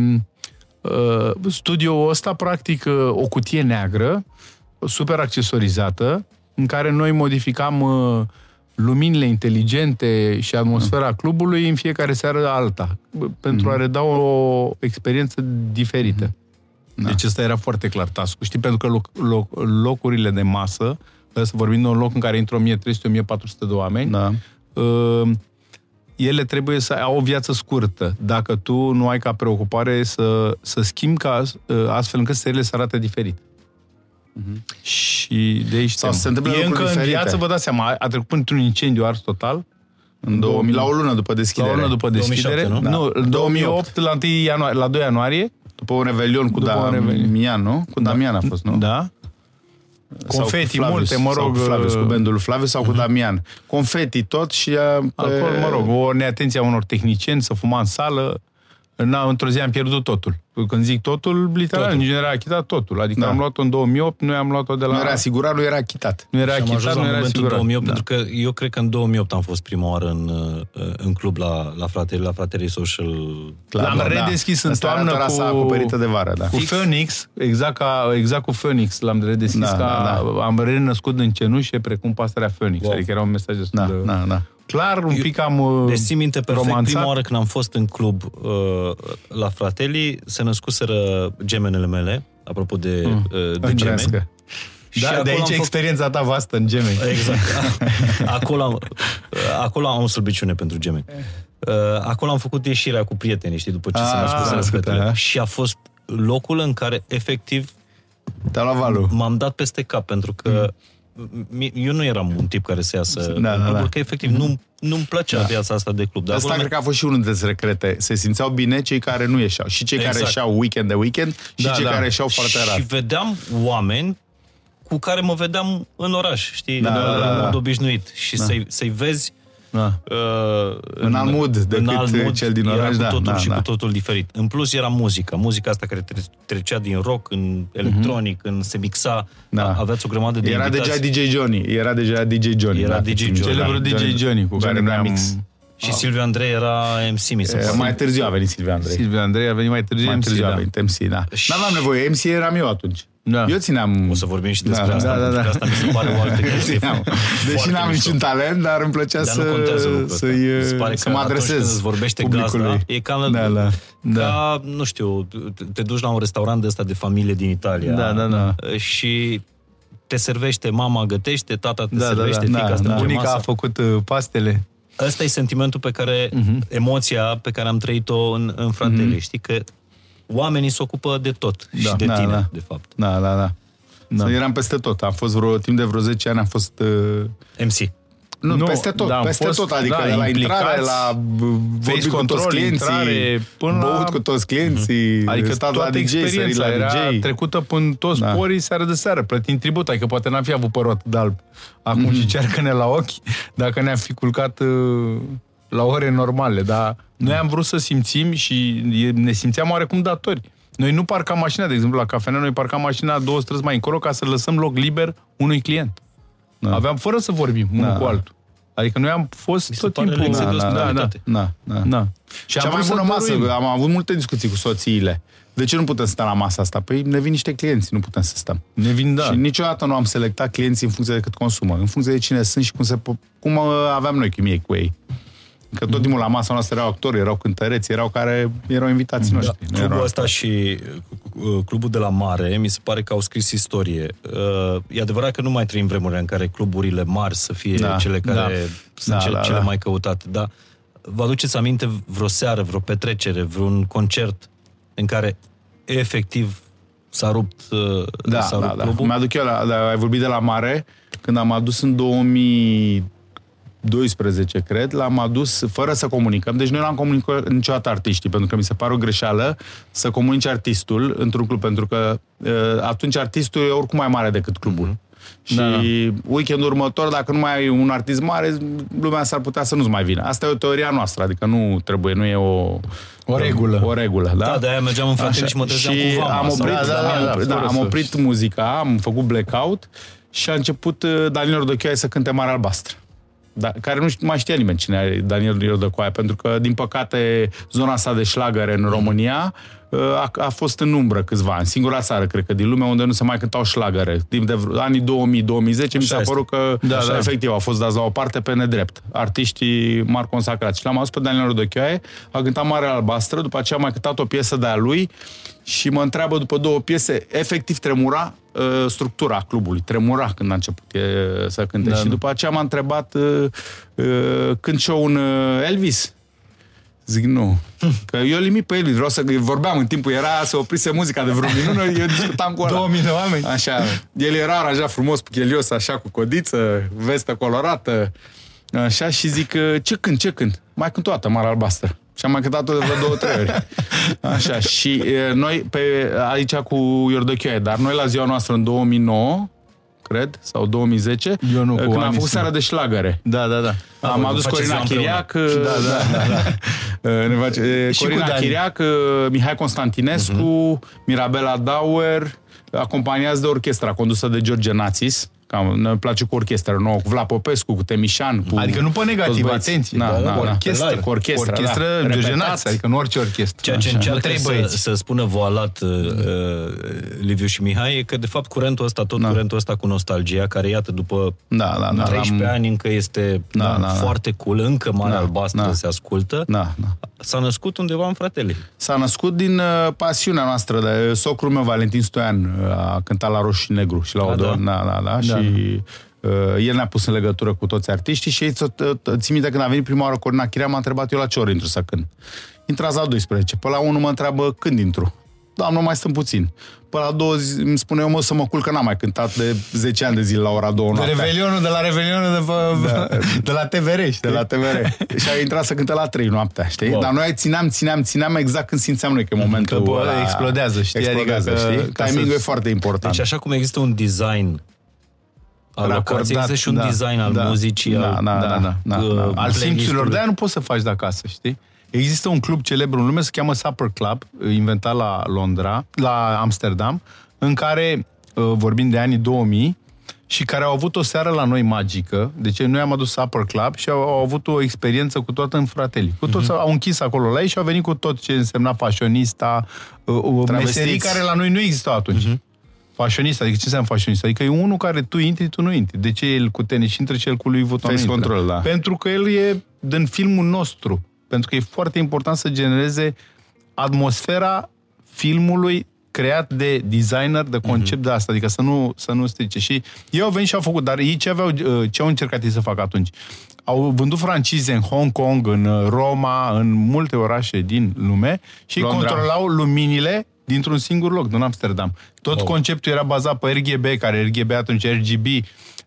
uh, studioul ăsta, practic, uh, o cutie neagră, super accesorizată, în care noi modificam uh, luminile inteligente și atmosfera clubului în fiecare seară alta, bă, pentru a reda o experiență diferită. Da. Deci ăsta era foarte clar task Știi, pentru că loc, loc, locurile de masă, să vorbim de un loc în care intră 1300-1400 de oameni, Da. uh, ele trebuie să au o viață scurtă. Dacă tu nu ai ca preocupare să, să schimbi ca, uh, astfel încât seriile să arate diferit. Și de aici Sau tem. să se întâmple E lucruri încă în diferite. viață, vă dați seama, a- a trecut într-un incendiu ars total, În 2000, la o lună după la deschidere. o lună după 2007, deschidere. nu? nu Da. în 2008, la, 1 ianuarie, la 2 ianuarie. După un revelion cu După un revelion. Damian, nu? Cu Damian a fost, nu? Da. Sau Confeti cu Flavius, multe, mă sau rog. cu Flavius, cu uh, bandul lui Flavius sau cu Damian. Confeti tot și... uh, Acolo, pe- mă rog, o neatenție a unor tehnicieni să fuma în sală. În, într-o zi am pierdut totul. Când zic totul, literal, Totul. în general a achitat totul. Adică Da. am luat-o în 2008, noi am luat-o de la... Nu era asigurat, nu era achitat. nu era Și am achitat, ajuns nu la era momentul sigurat. 2008, Da. pentru că eu cred că în 2008 am fost prima oară în, uh, în club la, la Fratelli, la Fratelli Social L-am da. redeschis în Asta era toamnă terasa cu- acoperită de vară, da. Cu Phoenix, exact, ca, exact cu Phoenix l-am redeschis, Da, ca, da, am renăscut în cenușe precum pasărea Phoenix. Wow. Adică era un mesaj destul Da, de... da, da. Clar, un pic am uh, Deci țin minte perfect, romanțat. prima oară când am fost în club uh, la Fratelli, se născuseră gemenele mele, apropo de, Mm. uh, de gemeni. Îndrească. Și Da, acolo de am aici făcut- experiența ta vastă în gemeni. Exact. [laughs] Acolo am, acolo am o slăbiciune pentru gemeni. Uh, Acolo am făcut ieșirea cu prietenii, știi, după ce se Ah, născuseră născut, fetele. aha. Și a fost locul în care, efectiv, Te-a luat valul. m-am dat peste cap, pentru că mi- eu nu eram un tip care să iasă Da, în da, cluburi, da. că efectiv nu, nu-mi plăcea viața asta de club. Dar Asta acolo cred că a fost și unul dintre secrete. Se simțeau bine cei care nu ieșeau. Și cei care Exact. ieșeau weekend de weekend și Da, cei da. care ieșeau foarte rar. Și vedeam oameni cu care mă vedeam în oraș, știi, Da, în, da, da, în da. mod obișnuit. Și să-i, să-i vezi Da. uh, În alt mood decât cel din era oraș, cu da, totul da, și da. cu totul diferit. În plus era muzica, muzica asta care tre- trecea din rock în electronic, în se mixa, Da. aveați o grămadă de Era invitați. deja DJ Johnny. Era deja DJ Johnny. Era da, DJ țin minte. Johnny. Celebrul Da, DJ Johnny, cu care noi am... Mix. Și Silviu Andrei era MC, mi se Eh, pare. Mai târziu a venit Silvia Andrei. Silviu Andrei a venit mai târziu Mai MC, târziu a da. venit MC, da. Și- N-aveam nevoie. MC eram eu atunci. Da. Eu țineam... O să vorbim și despre Da, asta, da, da, pentru că da. asta mi se pare o altă [laughs] chestie. Țineam. Deși foarte n-am mișto. niciun talent, dar îmi plăcea Dar să, nu contează lucrul ăsta. să-i, Mi se pare să că mă atunci adresez când îți vorbește publicului. gazda, e ca, Da, da. ca, nu știu, te duci la un restaurant de ăsta de familie din Italia Da, da, da. și te servește, mama gătește, tata te Da, da, servește, da, fiica da, stă da. pe Bunica masă. a făcut uh, pastele. Ăsta e sentimentul pe care, emoția pe care am trăit-o în, în fratele. Știi că oamenii se ocupă de tot Da, și de da, tine, da. de fapt. Da, da, da. Da. da. Eram peste tot. Am fost vreo timp de vreo 10 ani, am fost... Uh, MC. nu, Nu, peste tot, da, am peste fost, tot, adică da, de la implicați, intrare, la b- vorbit cu control, toți clienții, intrare, până la- băut cu toți clienții, Adică stat la toată DJ, sărit experiența la era DJ. trecută până toți Da. porii seară de seară, plătind tribut, adică poate n-am fi avut părul atât de alb acum Mhm. și cearcă-ne la ochi, dacă ne-am fi culcat uh, la ore normale, dar noi am vrut să simțim și e- ne simțeam oarecum datori. Noi nu parcam mașina, de exemplu, la cafenea, noi parcam mașina două străzi mai încolo ca să lăsăm loc liber unui client. Da. Aveam fără să vorbim unul Da. cu altul. Adică noi am fost Mi se tot pare timpul... lecție de da, da, da, ospitalitate. Da, da. da. Și Cea am mai vrut să bună masă, dăruim. am avut multe discuții cu soțiile. De ce nu putem sta la masa asta? Păi ne vin niște clienți, nu putem să stăm. Ne vin, da. Și niciodată nu am selectat clienții în funcție de cât consumă, în funcție de cine sunt și cum, se, po- cum uh, aveam noi chimie cu ei. Că tot timpul la masa noastră erau actori, erau cântăreți, erau care erau invitații noștri. nu Clubul erau ăsta și uh, clubul de la Mare, mi se pare că au scris istorie. Uh, E adevărat că nu mai trăim vremurile în care cluburile mari să fie Da, cele care da. sunt Da, ce- da, cele da. mai căutate, dar vă aduceți aminte vreo seară, vreo petrecere, vreun concert în care efectiv s-a rupt, uh, Da, s-a da, rupt da. clubul? Mi-aduc eu, la, da, ai vorbit de la mare, când am adus în 2012, cred, l-am adus fără să comunicăm. Deci noi n-am comunicat niciodată artiștii, pentru că mi se pare o greșeală să comunici artistul într-un club, pentru că uh, atunci artistul e oricum mai mare decât clubul. Și Da, da. weekendul următor, dacă nu mai ai un artist mare, lumea s-ar putea să nu-ți mai vină. Asta e o teoria noastră, adică nu trebuie, nu e o... O regulă. O regulă, da? Da, de-aia mergeam în fratele și mă trezeam și cu vama. am sau- oprit, Da, da, da, da, da, am, da, fără am să- oprit muzica, am făcut blackout și a început uh, Daniel Rodăchioaie să cânte Mare Albastră. Da, care nu știu, mai știa nimeni cine e Daniel Rodăcoaie, pentru că, din păcate, zona asta de șlagăre în România uh, a, a fost în umbră câțiva ani. Singura țară, cred că, din lume unde nu se mai cântau șlagăre. Timp de vreo- anii 2000-2010, mi s-a este. părut că, Da, da, da. efectiv, au fost dați la o parte pe nedrept. Artiștii mari consacrați. Și l-am adus pe Daniel Rodăchioaie, a cântat Mare Albastră, după aceea a mai cântat o piesă de-a lui și mă întreabă după două piese, efectiv tremura uh, structura clubului, tremura când a început e, să cânte. Da, și da. după aceea m-a întrebat uh, uh, când și un uh, Elvis. Zic, nu. Că eu limit pe Elvis, vreau să vorbeam în timpul, era să oprise muzica de vreo minut, eu discutam cu ăla. 2000 de oameni. Așa, el era aranjat frumos, chelios, așa, cu codiță, vestă colorată, așa, și zic, ce cânt, ce cânt? Mai cânt o dată, Mare Albastră. Și am mai cântat-o de vreo două, trei ori. [laughs] Așa, și e, noi, pe, aici cu Iordăchioaie, dar noi la ziua noastră în 2009, cred, sau 2010, Eu nu, cu când am anii făcut sunt. seara de șlagăre. Da, da, da. Am voi adus vă faceți Corina ziua împreună. Chiriac, da, da, da, [laughs] ne face, e, Și cu Corina Dani. Chiriac, e, Mihai Constantinescu, Mirabela Dauer, acompaniați de orchestra condusă de George Națis, Cam, ne place cu orchestra nouă, cu Vlad Popescu, cu Temișan, cu Adică nu pe toți negativ, băieții. atenție. Da, da, da. orchestră, Cu orchestră, orchestră da. George Repetat. Naț, adică nu orice orchestră. Ceea ce Așa. încearcă Trei să, băieți. să spună voalat uh, uh, Liviu și Mihai e că, de fapt, curentul ăsta, tot Da. curentul ăsta cu nostalgia, care, iată, după Da, da, da, 13 l-am- ani încă este Da, da, da, da. foarte cool, încă Mare Da, Albastră da. se ascultă, Da, da. s-a născut undeva în fratele. S-a născut din uh, pasiunea noastră. De, socrul meu, Valentin Stoian, uh, a cântat la Roșu și Negru și la Da, Odon. da. Da, da, da. Și uh, el ne-a pus în legătură cu toți artiștii și ei, ți- t- țin minte când a venit prima oară Corina Chirea, m-a întrebat eu la ce oră intru să cânt. Intrați la 12. Pe la 1 mă întreabă când intru. Doamnă, mai stăm puțin. Pe la 2 zi, îmi spune eu, mă, să mă culc, că n-am mai cântat de 10 ani de zile la ora 2 De noaptea. Revelionul, de la Revelionul de, pe, Da. de la TVR, știi? De la TVR. [laughs] și a intrat să cânte la 3 noaptea, știi? Wow. Wow. Dar noi țineam, țineam, țineam exact când simțeam noi că e momentul Că, bă, ăla explodează, știi? Explodează, Adică că- știi? ca Timingul să- e foarte important. Deci, așa cum există un design al Racordat, locației, există și un da, design al da. muzicii, Da, al, da, da, da, da, uh, da. Al playlist-ului. simțurilor, de-aia nu poți să faci de acasă, știi? Există un club celebru în lume, se cheamă Supper Club, inventat la Londra, la Amsterdam, în care, uh, vorbim de anii 2000, și care au avut o seară la noi magică. Deci noi am adus Supper Club și au, au avut o experiență cu toată în fratelii. Cu toți au închis acolo la ei și au venit cu tot ce însemna fashionista, uh, uh, Travestiți. meserii care la noi nu existau atunci. Fashionista, adică ce înseamnă fashionista? Adică e unul care tu intri, tu nu intri. De ce el cu tine și intră cel cu lui Vuitton? Face nu intră? control, da. Pentru că el e din filmul nostru. Pentru că e foarte important să genereze atmosfera filmului creat de designer, de concept de asta, adică să nu, să nu strice. Și ei au venit și au făcut, dar ei ce, aveau, uh, ce au încercat ei să facă atunci? Au vândut francize în Hong Kong, în uh, Roma, în multe orașe din lume și Londra. controlau luminile dintr-un singur loc, din Amsterdam. Tot Oh. conceptul era bazat pe RGB, care RGB atunci RGB,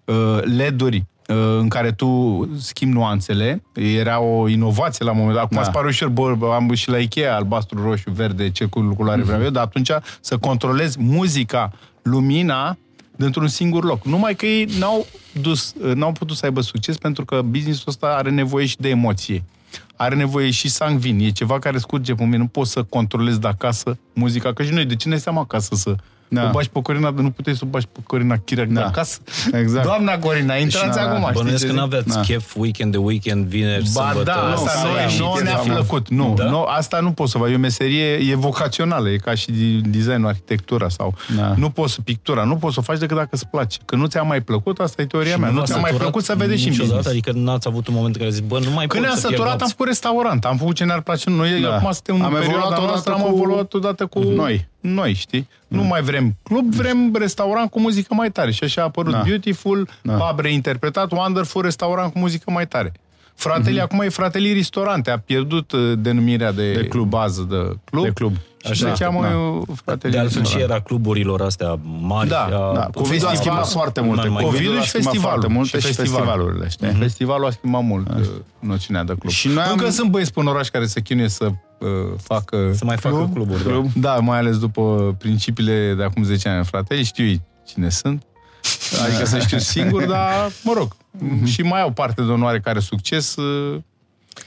uh, LED-uri, uh, în care tu schimbi nuanțele. Era o inovație la un moment dat. Acum Da. da. pare ușor, bă, bă, am și la Ikea, albastru, roșu, verde, ce cu culoare vreau eu, dar atunci să controlezi muzica, lumina, dintr-un singur loc. Numai că ei n-au, dus, n-au putut să aibă succes pentru că businessul ăsta are nevoie și de emoție. Are nevoie și sangvin. E ceva care scurge pe mine. Nu poți să controlezi de acasă muzica. Că și noi, de ce ne seama acasă să Da. da. o bași pe Corina, dar nu puteai să o bași pe Corina Chirac da. Da. de acasă? Exact. Doamna Corina, intrați Și- acum. știți Bănuiesc ce că zic? n-aveați Da. chef weekend de weekend, vineri, Ba sâmbătă. da, asta să nu, ia e, și nouă chestia ne-a asta. plăcut. Nu, Da? nu, asta nu poți să faci. E o meserie evocațională, e ca și designul, arhitectura sau... Da. Nu poți să pictura, nu poți să o faci decât dacă îți place. Că nu ți-a mai plăcut, asta e teoria mea. Nu v-a ți-a mai săturat plăcut să vedeți și în niciodată? business. Adică n-ați avut un moment în care zici, bă, nu mai Când pot ne-am să pierd săturat, am nopți. făcut restaurant. Am făcut ce ne-ar place noi. Da. Acum suntem în Am perioada evoluat odată noastră, am cu- evoluat odată cu noi. Noi, știi? Nu mai vrem club, vrem restaurant cu muzică mai tare. Și așa a apărut Da. Beautiful, Da. pub reinterpretat, Wonderful, restaurant cu muzică mai tare. Fratele, Mhm. acum e Fratelii Ristorante, a pierdut uh, denumirea de, De club. bază de club. De club. Și Așa se este, cheamă da. uh, Fratelii De altfel și Ristorante. era cluburilor astea mari. Da, a- Da, cu COVID a festival- schimbat foarte multe. mai- mai- COVID-ul COVID-ul a și schimbat festivalul. foarte multe Și și festivalul. festivalurile, știi? Festivalul a schimbat mult uh, noțiunea de club. Și noi am- Încă sunt băieți pe oraș care se chinuie să uh, facă Să mai facă cluburi, da. Da, mai ales după principiile de acum 10 ani. Frate, știu ei cine sunt. Adică să știu singur, dar, mă rog, și mai au parte de un oarecare succes, uh,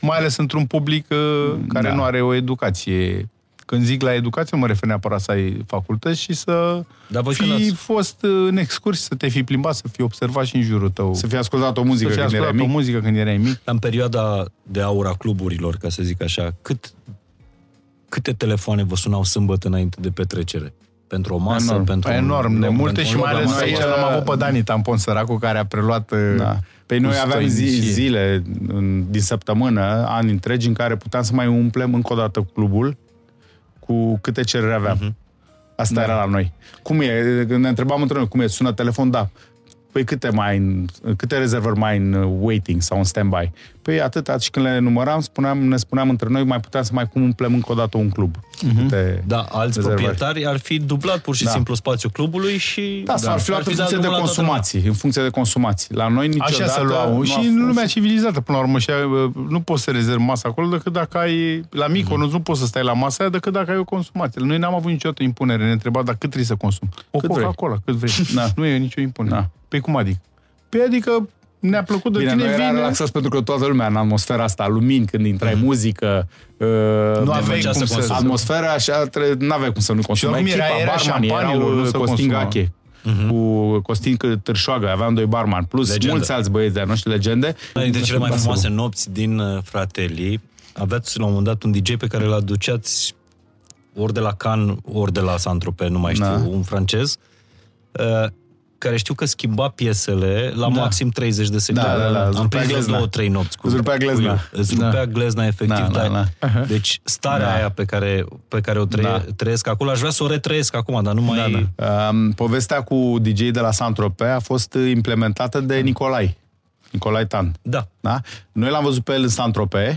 mai ales într-un public uh, care Da. nu are o educație. Când zic la educație, mă refer neapărat să ai facultăți și să Dar voi când fi ați- fost uh, în excursi, să te fi plimbat, să fi observat și în jurul tău. Să fie ascultat o muzică să fi când erai ascultat o mic. muzică când erai mic. În perioada de aur a cluburilor, ca să zic așa, cât, câte telefoane vă sunau sâmbătă înainte de petrecere? Pentru o masă, Enorm. pentru un Enorm de loc, multe pentru și un mai loc la ales masă? aici l-am avut pe Dani Tampon, săracul, care a preluat uh, Da. Păi noi cu aveam zi, stoinicie. zile în, din săptămână, ani întregi, în care puteam să mai umplem încă o dată clubul cu câte cereri aveam. Mhm. Asta Da. era la noi. Cum e? Când ne întrebam între noi, cum e? Sună telefon? Da. Păi câte, mai în, câte rezervări mai în uh, waiting sau în standby? Păi atâta și când le număram, spuneam, ne spuneam între noi, mai puteam să mai cum umplem încă o dată un club. Câte Da, alți rezervări. proprietari ar fi dublat pur și Da. simplu spațiul clubului și... Da, sau ar fi luat în dat funcție de drumul la toată lumea. consumații. În funcție de consumații. La noi niciodată... Așa să luau. nu Și a în fost- lumea civilizată, până la urmă. Și uh, nu poți să rezervi masa acolo decât dacă ai... La Mykonos nu poți să stai la masa aia decât dacă ai o consumație. Noi n-am avut niciodată impunere. Ne întreba dacă cât trebuie să consumi. O Cât vrei. Coca-Cola, cât vrei. [laughs] Da. Nu e nicio impunere. Da. Păi cum adică? Păi adică ne-a plăcut de Bine, tine, noi era vine... relaxați pentru că toată lumea în atmosfera asta, lumini, când intrai muzică, uh, Nu aveai făcea cum să să... consumi. atmosfera așa, nu aveai cum să nu consumi. oricum era- Echipa, era barmanii, șampanilor, erau nu uh, se Costin consuma. Gache, cu Costin Târșoagă, aveam doi barman, plus Legendă. mulți alți băieți de-a noștri legende. Una dintre cele mai Da, frumoase nopți din uh, Fratelli, aveați la un moment dat un DJ pe care îl aduceați ori de la Cannes, ori de la Saint-Tropez, nu mai știu, Da. un francez, uh, care știu că schimba piesele la Da. maxim 30 de secunde. Da, da, da, îți Am rupea prins vreo glezna. două, trei nopți cu Îți rupea glezna. cu el. Îți rupea Da. glezna efectiv. Da, da, da, Deci starea Da. aia pe care, pe care o trăie, Da. trăiesc acolo, aș vrea să o retrăiesc acum, dar nu mai... Da, da. Um, povestea cu DJ de la Saint-Tropez a fost uh, implementată de Nicolai. Nicolai Tan. da. Da? Noi l-am văzut pe el în Saint-Tropez.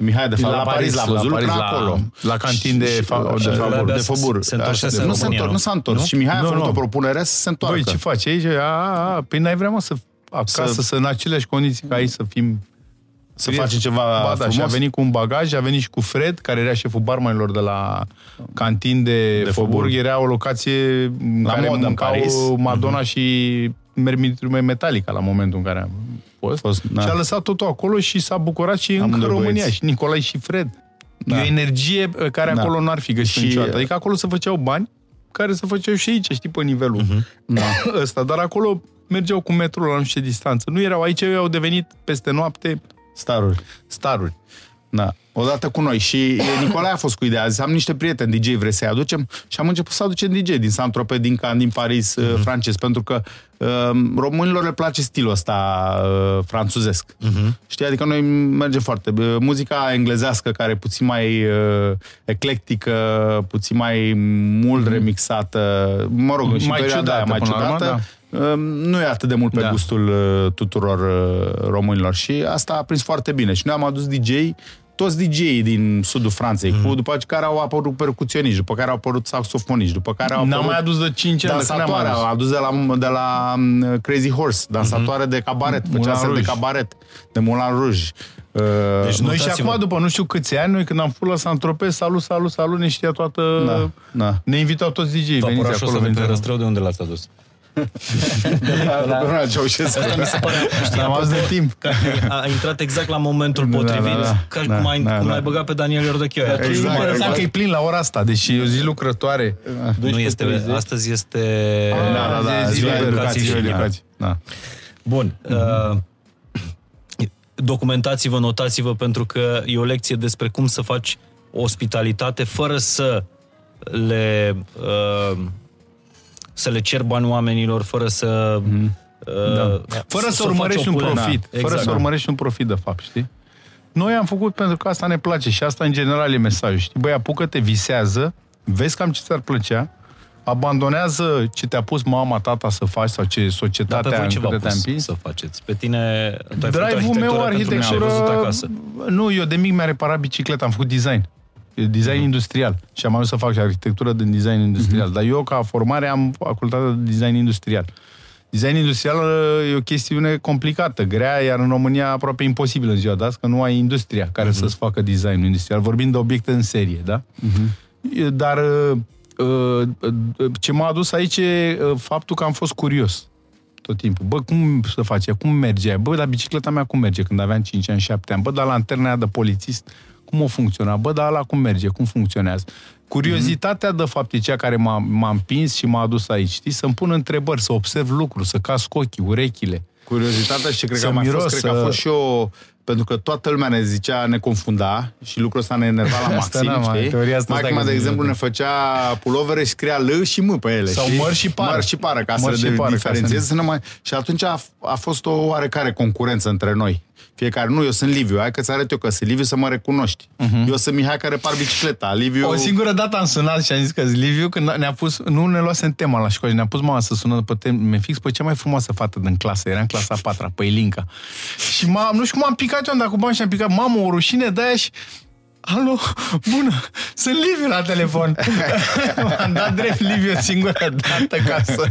Mihai, de fapt, la, Paris l-am văzut, la, Paris, lucra la, acolo. la cantin de, Și- fa- și- de și- favor. abia de se- Fobur. se întorsese Așa, în nu s-a România, întors, nu? nu s-a întors. Nu? Și Mihai a Nu, făcut nu. o propunere să se întoarcă. Băi, ce faci aici? A, a, a, păi n-ai vrea, mă, să acasă, Să- să, în aceleași condiții ca aici să fim Să facem ceva ba, da, și a frumos. venit cu un bagaj, a venit și cu Fred, care era șeful barmanilor de la cantin de, De Faubourg. Faubourg. Era o locație în La care modă în mâncau Paris. Madonna și Mermitrume Metallica la momentul în care a fost. Fost, da. Și a lăsat totul acolo și s-a bucurat și Amândoi încă România, băieți. și Nicolae și Fred. Da. E o energie uh, care Da. acolo n-ar fi găsit Și- niciodată. Adică acolo se făceau bani care se făceau și aici, știi, pe nivelul Da. [coughs] ăsta. Dar acolo mergeau cu metrul la nu știu ce distanță. Nu erau aici, ei au devenit peste noapte Staruri. staruri. Da. Odată cu noi. Și Nicolae a fost cu ideea. A zis, am niște prieteni DJ, vrei să-i aducem? Și am început să aducem DJ din Saint-Tropez, din Cannes, din Paris, uh-huh. francez, pentru că uh, românilor le place stilul ăsta uh, franțuzesc. Uh-huh. Știi? Adică noi mergem foarte... Uh, muzica englezească, care e puțin mai uh, eclectică, puțin mai mult uh-huh. remixată, mă rog, Mai și perioada ciudată, aia mai până la urmă, ciudată, uh, nu e atât de mult pe Da. gustul uh, tuturor uh, românilor și asta a prins foarte bine. Și noi am adus DJ toți DJ din sudul Franței, Mhm. mm. cu, după care au apărut percuționiști, după care au apărut saxofoniști, după care au N-am apărut mai adus de 5 ani, de când am dansatoare, adus. au adus de la, de la um, Crazy Horse, dansatoare de cabaret, făcea Moulin set de Rouge. cabaret, de Moulin Rouge. Uh, Deci Noi și Notați-vă. acum, după nu știu câți ani, noi când am fost la Saint-Tropez, salut, salut, salut, ne știa toată... Da, da. Ne invitau toți DJ, veniți Vaporașul acolo. ăsta de pe veniți răstrău, de unde l-ați adus? Da, da. Ceaușescu. Asta mi se pare, știi, Am auzit de timp. că a intrat exact la momentul Da, potrivit, da, da. ca și Da, cum ai, da, cum da. ai băgat pe Daniel Iordăcheu. Atunci Exact, nu mai Exact, exact. că e plin la ora asta, deși e o zi lucrătoare. Nu este, astăzi este... Da, da, da, zi- ziua ziua educației și educației. educației. Da. Bun. Uh, documentați-vă, notați-vă, pentru că e o lecție despre cum să faci ospitalitate fără să le uh, să le cer bani oamenilor, fără să uh, Da. Fără să, o faci urmărești un opulent. profit. Da, Fără exact. să urmărești un profit, de fapt, știi? Noi am făcut pentru că asta ne place și asta în general e mesajul, știi? Băi, apucă-te, visează, vezi cam ce ți-ar plăcea, abandonează ce te-a pus mama, tata să faci sau ce Dar pe societatea voi în ce care v-a te-a pus împins. să faceți? Pe tine, tu ați făcut Drive-ul meu, arhitectură pentru mine, ai văzut arhitectură... acasă. Nu, eu de mic mi-a reparat bicicleta, am făcut design. Design Mhm. industrial. Și am ajuns să fac și arhitectură din design industrial. Dar eu, ca formare, am facultatea de design industrial. Design industrial uh, e o chestiune complicată, grea, iar în România aproape imposibilă în ziua de azi, că nu ai industria care să-ți facă designul industrial. Vorbim de obiecte în serie, da? E, Dar uh, uh, uh, ce m-a adus aici e uh, faptul că am fost curios tot timpul. Bă, cum să face? Cum merge? Bă, dar bicicleta mea cum merge când aveam 5 ani, 7 ani? Bă, dar lanterna aia de polițist, cum o funcționa? Bă, dar ăla cum merge? Cum funcționează? Curiozitatea, de fapt, e cea care m-a, m-a împins și m-a adus aici, știi? Să-mi pun întrebări, să observ lucruri, să casc ochii, urechile. Curiozitatea și cred că Să a mai miros, fost, cred că a să- fost și o... Pentru că toată lumea ne zicea, ne confunda și lucrul ăsta ne enerva la Asta maxim, n-am, știi? teoria asta Maica stai mea, că de zic exemplu, eu. ne făcea pulovere și scria L și M pe ele, Sau știi? măr și pară. Măr și pară, ca Măr să și le pară, ca să diferențieze. ne- Să ne mai... Și atunci a, a fost o oarecare concurență între noi. Fiecare, nu, eu sunt Liviu, hai că-ți arăt eu că sunt Liviu să mă recunoști. Eu sunt Mihai care par bicicleta, Liviu... O singură dată am sunat și am zis că Liviu, când ne-a pus, nu ne luasem tema la școală, ne-a pus mama să sună pe teme fix pe cea mai frumoasă fată din clasă, era în clasa a patra, pe Ilinca. Și m-am, nu știu cum am picat eu, am dat cu bani și am picat, mamă, o rușine de aia și Alo, bună, sunt Liviu la telefon. M-am dat drept Liviu o singură dată ca să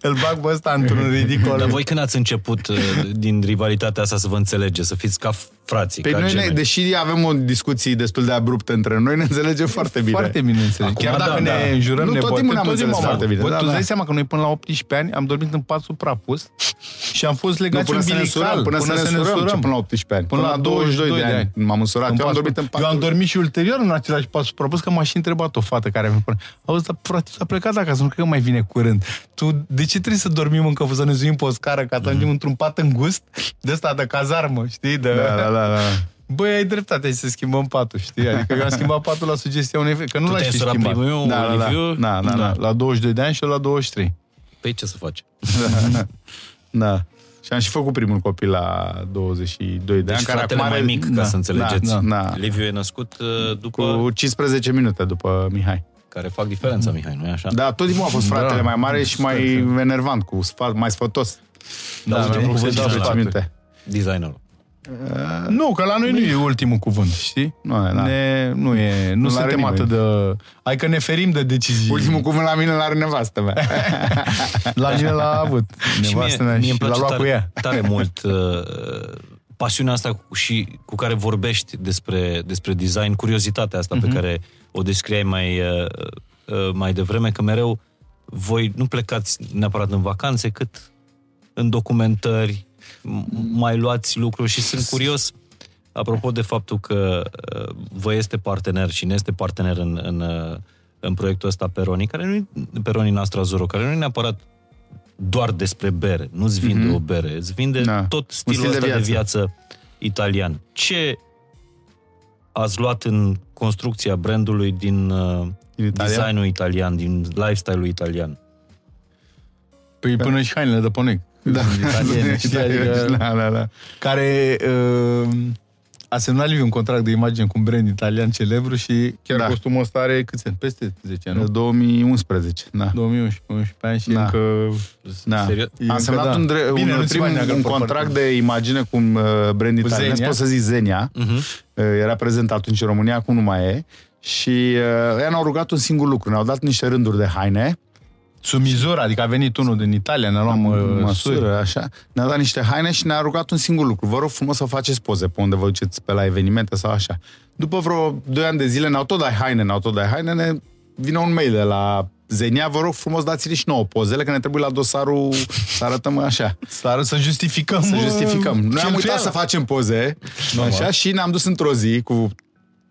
îl bag pe ăsta într-un ridicol. Dar voi când ați început uh, din rivalitatea asta să vă înțelegeți, să fiți ca frații, Pe ca noi, ne, gemeni? deși avem o discuție destul de abruptă între noi, ne înțelegem foarte bine. Foarte bine înțeleg. Acum, Chiar da, dacă da. ne înjurăm, Nu, ne tot bătem, timpul ne-am tot înțeles timpul am- foarte bine, Bă, da, tu da. îți dai seama că noi până la 18 ani am dormit în pat suprapus și am fost Nu, legați până să ne umbilical. însurăm, până, să ne însurăm, ce până la 18 ani. Până, la 22 de ani. M-am însurat. În Eu am pat dormit în suprapus. Eu am patul. dormit și ulterior în același pat suprapus, că m-a și întrebat o fată care mi-a spune Auzi, dar frate, s-a plecat acasă, nu cred că mai vine curând. Tu, de ce trebuie să dormim încă, să ne zuim pe o scară, ca să ajungem într-un pat îngust de ăsta de cazarmă, știi? De... Da, da, da, da. Băi, ai dreptate, hai să schimbăm patul, știi? Adică eu am schimbat [laughs] patul la sugestia unei fete, că nu Tu l-aș te-ai fi însurat schimbat. primul eu, Da, da, da. Liviu? Da, da, da. La 22 de ani și eu la 23. Păi ce să faci? [laughs] Da. Și am și făcut primul copil la 22 de Deci ani. care fratele acum mai are- mic, ca da, să înțelegeți. Da, da. Liviu e născut uh, după... Cu 15 minute după Mihai. Care fac diferența, Mihai, nu-i așa? Da, tot timpul a fost fratele Da. mai mare și mai enervant, cu sfat, mai sfătos. Da, Da, ultimul mi-am cuvânt plăcut de de la sfat. Designerul. Nu, că la noi nu e ultimul cuvânt, știi? Nu, e, da. Ne, nu, e, nu Nu l-are suntem nimeni. atât de... Hai că ne ferim de decizii. Ultimul cuvânt la mine l-are nevastă mea. [laughs] La mine l-a avut. Și Nevastă mea mie, mie și îmi l-a place luat cu tare, ea. tare [laughs] mult uh, pasiunea asta cu, și cu care vorbești despre, despre design, curiozitatea asta Mhm. pe care o descriai mai, uh, uh, mai devreme, că mereu voi nu plecați neapărat în vacanțe, cât în documentări, m- mai luați lucruri și sunt curios apropo de faptul că uh, vă este partener și ne este partener în, în, uh, în proiectul ăsta Peroni, care nu Peroni Nastra Zuro, care nu e neapărat doar despre bere, nu-ți vinde mm-hmm. o bere, îți vinde Da. tot Un stilul stil de ăsta de viață. viață italian. Ce ați luat în construcția brandului din, uh, Din Italia? designul italian, din lifestyle-ul italian? Păi până și hainele de ponec. Da. Italiene, știi? Adică, da, da, da. care uh, a semnat Liviu un contract de imagine cu un brand italian celebru și chiar Da. da. costumul ăsta are câți ani? Peste 10 ani, nu? 2011, da. 2011, 11 ani și Da. încă... Da. Serios? E Am încă semnat da. un, dre- Bine, un, nu-ți prim, mai neagă un pe contract foarte- de imagine cu un uh, brand Cu italian, Xenia? pot să zic Zenia. Mhm. Uh, Era prezent atunci în România, acum nu mai e. Și uh, ei ne-au rugat un singur lucru. Ne-au dat niște rânduri de haine, Sub mizura, adică a venit unul din Italia, ne-a luat mă, măsuri. măsură, așa. Ne-a dat niște haine și ne-a rugat un singur lucru. Vă rog frumos să faceți poze pe unde vă duceți pe la evenimente sau așa. După vreo 2 ani de zile ne-au tot dat haine, ne-au tot dat haine, ne vine un mail de la Zenia, vă rog frumos dați-ne și nouă pozele, că ne trebuie la dosarul [laughs] să arătăm așa. Să, arăt- să justificăm. Să uh, justificăm. Noi am uitat cheltuiala. să facem poze așa, și ne-am dus într-o zi cu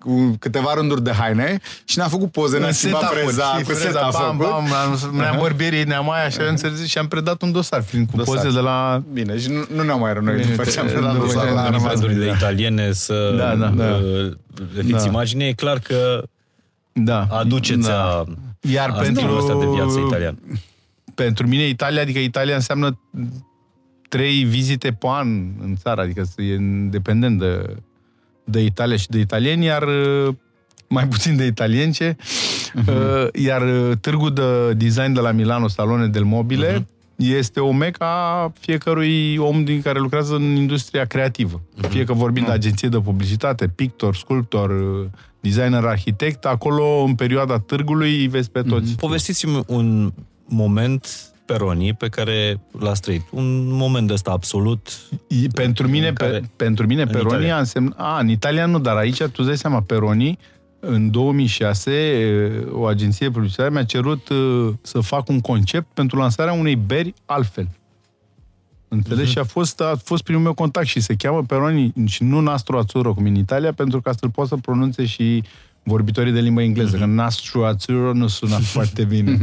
cu câteva rânduri de haine și ne-am făcut poze, ne-am În schimbat setup-uri, freza, știi, cu freza, setup bam, făcut. bam, am- ne-am bărbierit, ne-am mai așa, înțeles, și am predat un dosar, fiind cu Dosar. poze de la... Bine, și nu, nu ne-am mai rănit Bine, după ce am te- predat după dosarul ce la am În rămas brandurile bine. italiene să Da, da, da. uh, le fiți Da. imagine, e clar că Da. aduceți Da. a, Iar a pentru, stilul ăsta de viață italian. pentru mine Italia, adică Italia înseamnă trei vizite pe an în țară, adică e independent de, de Italia și de italieni, iar uh, mai puțin de italience, uh, iar uh, târgul de design de la Milano, Salone del Mobile, este o meca a fiecărui om din care lucrează în industria creativă. Fie că vorbim de agenție de publicitate, pictor, sculptor, uh, designer, arhitect, acolo, în perioada târgului, îi vezi pe toți. Povestiți-mi un moment Peroni pe care l-ați trăit. Un moment de ăsta absolut. E- Pentru mine, În care- pe, pentru mine Peroni Italia. a însemnat... A, în Italia nu, dar aici tu îți dai seama, Peroni, în 2006, e, o agenție de publicitate mi-a cerut uh, să fac un concept pentru lansarea unei beri altfel. Înțelegi? Mhm. Și a fost, a fost primul meu contact și se cheamă Peroni și nu Nastro Azzurro, cum în Italia, pentru ca să-l pot să pronunțe și vorbitorii de limba engleză, Mhm. că Nastro Azzurro nu sună [laughs] foarte bine.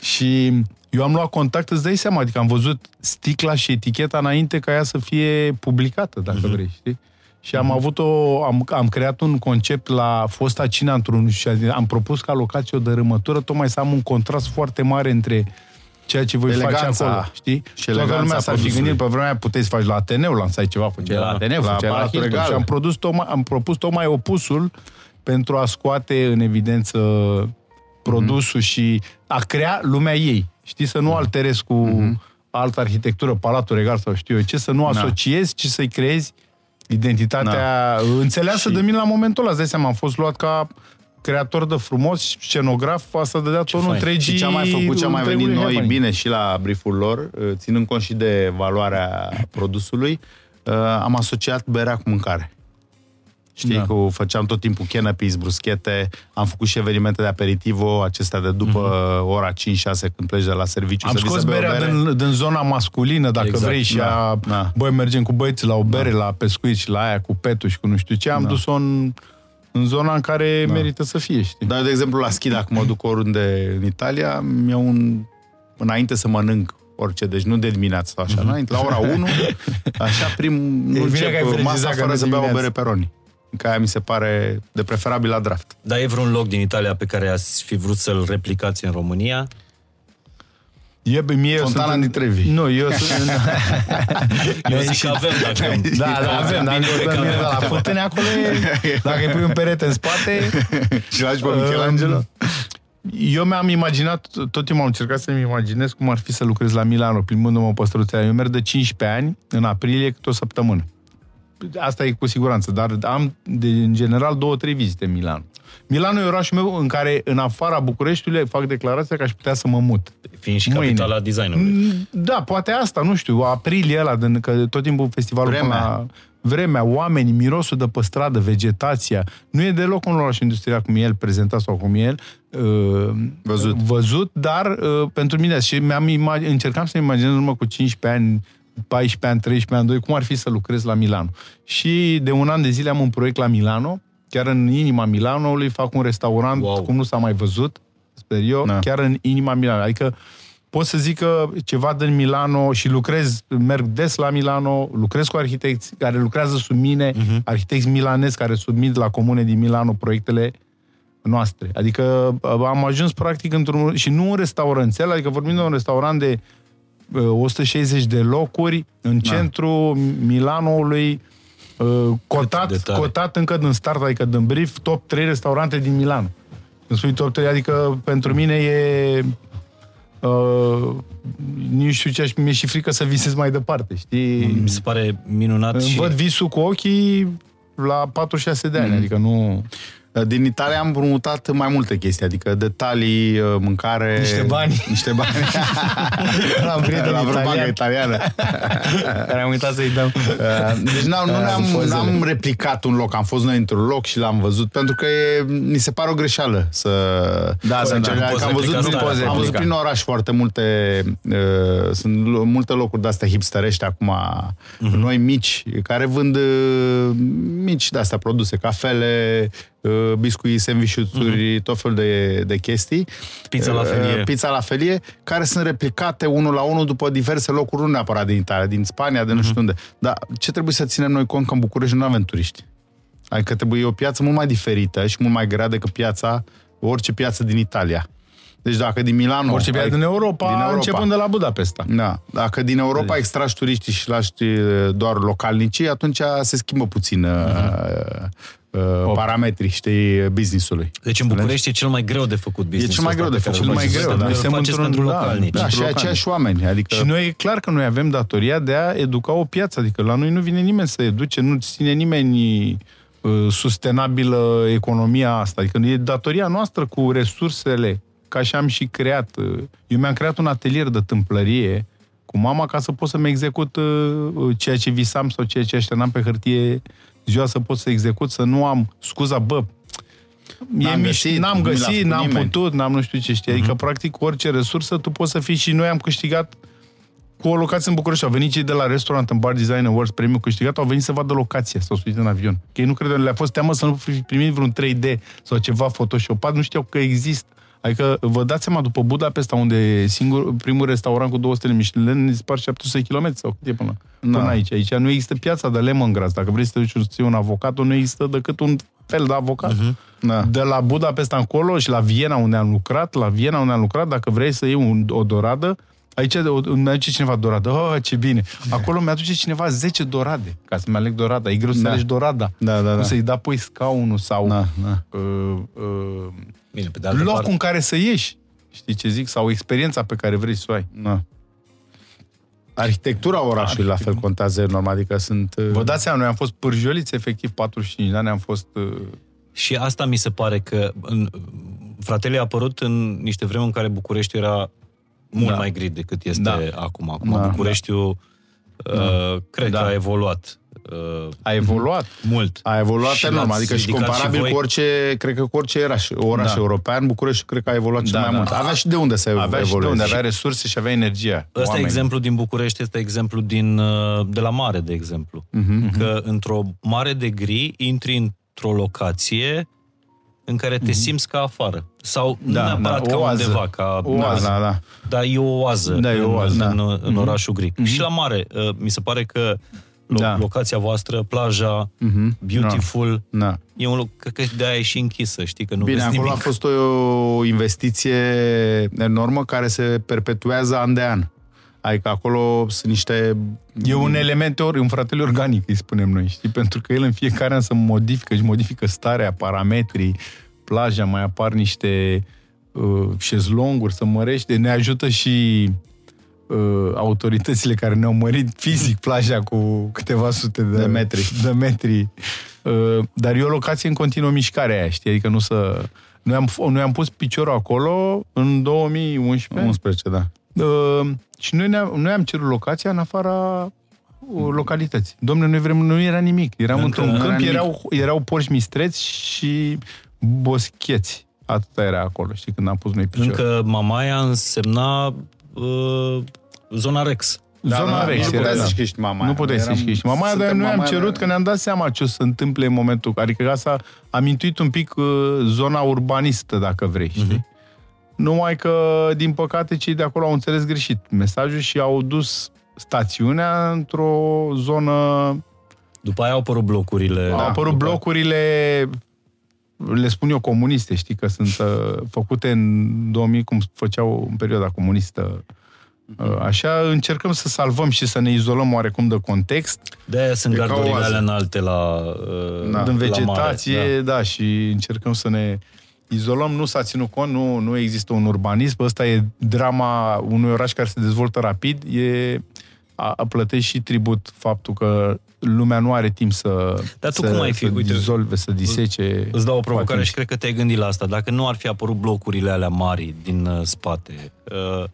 și eu am luat contact, îți dai seama, adică am văzut sticla și eticheta înainte ca ea să fie publicată, dacă Mhm. vrei, știi? Și am avut o, am, am creat un concept la fosta Cina într-un, și am propus ca locație o dărâmătură, tocmai să am un contrast foarte mare între ceea ce voi Eleganța face acolo, știi? și Toată eleganța lumea s-ar fi produsului. gândit, pe vremea aia puteți să faci la Ateneu, lansai ceva, făceai Da, la Ateneu, la făceai la Palatul Hilton. Regal. Și am, produs tocmai, am propus tocmai opusul pentru a scoate în evidență produsul și a crea lumea ei. Știi, să nu alterezi cu altă arhitectură, Palatul Regal sau știu eu ce, să nu Da. asociezi, ci să-i creezi identitatea înțeleasă Și- de mine la momentul ăla. Îți dai seama, am fost luat ca creator de frumos, scenograf, asta dădea tonul fain. întregii... Și ce am mai făcut, ce am mai venit întregului noi happening. bine și la brieful lor, uh, ținând cont și de valoarea produsului, uh, am asociat berea cu mâncare. Știi, Da. da. cu, făceam tot timpul canopies, bruschete, am făcut și evenimente de aperitivo, acestea de după mm-hmm. ora 5-6 când pleci de la serviciu. Am să vii scos să bei o berea bere. din, din zona masculină, dacă Exact, vrei, și da, a, da. băi, mergem cu băieții la o bere, la pescuit și la aia cu petul și cu nu știu ce, am Da. dus-o în, în zona în care merită să fie, știi? Dar, de exemplu, la schi, dacă mă duc oriunde în Italia, mi-au un... înainte să mănânc orice, deci nu de dimineață sau așa, Mhm. înainte, la ora 1, [laughs] așa, prim, nu bine că ai încep precizat masa că fără nu să beau o dimineață. bere peroni. Că aia mi se pare de preferabil la draft. Dar e vreun loc din Italia pe care ați fi vrut să-l replicați în România? E, bă, mie, eu Fontana sunt, di Trevi. Nu, eu sunt... [laughs] Eu zic că avem, dacă... Da, da, avem, dar Bine, nu cred că bine, avem. la Fântâne acolo e, [laughs] dacă îi pui un perete în spate... Și lași pe Michelangelo? Eu mi-am imaginat, tot timpul am încercat să-mi imaginez cum ar fi să lucrez la Milano, plimbându-mă pe străția. Eu merg de 15 ani, în aprilie, câte o săptămână. Asta e cu siguranță, dar am, de, în general, două, trei vizite în Milano. Milano e orașul meu în care, în afara Bucureștiului, fac declarația că aș putea să mă mut. Fiind și Mâine. capitala designului. Mm, Da, poate asta, nu știu, aprilie ăla, de, că tot timpul festivalul Vremea. până la vremea, oamenii, mirosul de pe stradă, vegetația. Nu e deloc un oraș industrial cum e el prezentat sau cum e el uh, Văzut. văzut, dar uh, pentru mine și mi-am imag- încercam să imaginez în urmă cu 15 ani 14 ani, 13 ani, 2, cum ar fi să lucrez la Milano. Și de un an de zile am un proiect la Milano, chiar în inima Milanoului, fac un restaurant Wow. cum nu s-a mai văzut, sper eu, Da. chiar în inima Milano. Adică pot să zic că ceva din Milano și lucrez, merg des la Milano, lucrez cu arhitecți care lucrează sub mine, uh-huh. arhitecți milanezi care submit la comune din Milano proiectele noastre. Adică am ajuns practic într-un... și nu un restauranțel, adică vorbim de un restaurant de 160 de locuri în da. centrul Milanoului, cotat, cotat încă din start, adică din brief, top 3 restaurante din Milano. Când spui top 3, adică pentru mine e... Uh, nu știu ce, mi-e și frică să visez mai departe, știi? Mi se pare minunat Îmi și... văd visul cu ochii la 46 de ani, mm. adică nu... Din Italia am împrumutat mai multe chestii, adică detalii, uh, mâncare... Niște bani. Niște bani. [laughs] la un prieten la italian. italiană. [laughs] Care am uitat să-i dăm. Uh, deci n-am, nu ne-am, n-am replicat un loc, am fost noi într-un loc și l-am văzut, pentru că e, ni se pare o greșeală să... Da, să încerca, nu că poți am văzut, replica prin, starea. am văzut prin oraș foarte multe, uh, sunt multe locuri de-astea hipsterești acum, uh-huh. noi mici, care vând uh, mici de-astea produse, cafele, uh, biscuit, sandvișuri, uh-huh. tot felul de, de chestii. Pizza la felie. Uh, pizza la felie, care sunt replicate unul la unul după diverse locuri, nu neapărat din Italia, din Spania, de nu știu unde. Dar ce trebuie să ținem noi cont că în București nu avem turiști? Adică trebuie o piață mult mai diferită și mult mai grea decât piața, orice piață din Italia. Deci dacă din Milano... Orice piață din Europa, din Europa, începând de la Budapesta. Da. Dacă din Europa extragi turiștii și lași doar localnicii, atunci se schimbă puțin uh-huh. Uh, parametrii, știi, business-ului. Deci în București e cel mai greu de făcut business E cel mai greu de făcut, cel mai greu, da. Suntem Suntem pentru într-un- da, localnici. Da, și localnici. aceiași oameni. Adică... Și noi, e clar că noi avem datoria de a educa o piață. Adică la noi nu vine nimeni să educe, nu ține nimeni uh, sustenabilă economia asta. Adică e datoria noastră cu resursele, ca și am și creat. uh, Eu mi-am creat un atelier de tâmplărie cu mama ca să pot să-mi execut uh, ceea ce visam sau ceea ce așternam pe hârtie ziua să pot să execut, să nu am scuza, bă, N-am e găsit, miș- n-am nu mi l-a găsit, făcut n-am nimeni. putut, n-am nu știu ce știi. Adică, practic, orice resursă tu poți să fii și noi am câștigat cu o locație în București. Au venit cei de la restaurant în Bar Design Awards, premiul câștigat, au venit să vadă locația, s-au suit în avion. Că ei nu credeau, le-a fost teamă să nu fi primit vreun 3D sau ceva photoshopat, nu știau că există. Adică vă dați seama, după Budapesta, unde e singur, primul restaurant cu 200 de Michelin, dispar 700 km sau cât e până, Da. până aici. Aici nu există piața de lemongrass. Dacă vrei să te duci să ții un avocat, nu există decât un fel de avocat. Da. De la Budapesta încolo și la Viena unde am lucrat, la Viena unde am lucrat, dacă vrei să iei un, o doradă, aici o- îmi aduce cineva doradă. Oh, ce bine! Acolo mi-aduce cineva 10 dorade, ca să-mi aleg dorada. E greu să Da. alegi dorada. Da, da, da. Nu să-i da pui scaunul sau Da, da. uh, uh, Bine, pe de altă locul parte, în care să ieși. Știi ce zic? Sau experiența pe care vrei să o ai. Da. Arhitectura orașului la fel contează enorm, adică sunt... uh, Vă dați seama, noi am fost pârjoliți efectiv 45 de ani, am fost... Uh, Și asta mi se pare că în, fratele a apărut în niște vremuri în care Bucureștiul era mult Da. mai grid decât este Da. acum. Acum Da. Bucureștiul uh, cred Da. că a evoluat uh, a evoluat. mult. A evoluat Și enorm, l-ați adică și ridicat comparabil și voi. cu orice, cred că cu orice oraș, oraș Da. european, București cred că a evoluat cel Da, mai da. mult. Avea și de unde să Avea și de evolueze. unde, avea resurse și avea energia. Ăsta e Oamenii. exemplu din București, este exemplu din, uh, de la mare, de exemplu. Uh-huh. Că într-o mare de gri intri într-o locație în care te simți ca afară. Sau nu Da, neapărat da, ca oază. undeva, ca... Oază. Da, da. Dar e o oază, Da, e o în, oază, în, în, în orașul gri. Și la mare, uh, mi se pare că lo- Da. locația voastră, plaja, beautiful, Da. e un loc, cred că de-aia e și închisă, știi, că nu Bine, vezi acolo nimic. a fost o investiție enormă care se perpetuează an de an. Adică acolo sunt niște... E un element, ori, un fratele organic, îi spunem noi, știi? Pentru că el în fiecare an se modifică, își modifică starea, parametrii, plaja, mai apar niște uh, șezlonguri, să mărește. Ne ajută și uh, autoritățile care ne-au mărit fizic plaja cu câteva sute de, De metri. De metri. Uh, dar e o locație în continuă mișcare aia, știi? Adică nu să... Noi am, f- noi am pus piciorul acolo în 2011. 11, da. Uh, și noi, ne-am, noi am cerut locația în afara uh, localității. Domnule, noi vrem, nu era nimic. Eram Încă într-un nu câmp, era erau, erau porci mistreți și boscheți. Atâta era acolo, știi, când am pus noi piciorul. Încă Mamaia însemna uh, zona Rex. Zona Rex nu era, puteai da. să zici că ești mama Nu puteai să zici că ești mama, dar suntem noi am mama aia, cerut da. că ne-am dat seama ce o să se întâmple în momentul. Adică asta am intuit un pic uh, zona urbanistă, dacă vrei, știi? Numai că, din păcate, cei de acolo au înțeles greșit mesajul și au dus stațiunea într-o zonă... După aia au apărut blocurile. Au apărut după- blocurile, le spun eu, comuniste, știi, că sunt uh, făcute în 2000, cum făceau în perioada comunistă. Uh, Așa încercăm să salvăm și să ne izolăm oarecum de context, De-aia sunt E ca o gardurile oază. alea înalte la, uh, Da. în la vegetație, mare, da. și încercăm să ne izolăm. Nu s-a ținut cont, nu, nu există un urbanism. Ăsta e drama unui oraș care se dezvoltă rapid. E, a, a plătești și tribut faptul că lumea nu are timp să, Dar tu să, cum ai fi? să Uite, dizolve, să disece. Îți dau o provocare atunci. și cred că te-ai gândit la asta. Dacă nu ar fi apărut blocurile alea mari din uh, spate, uh,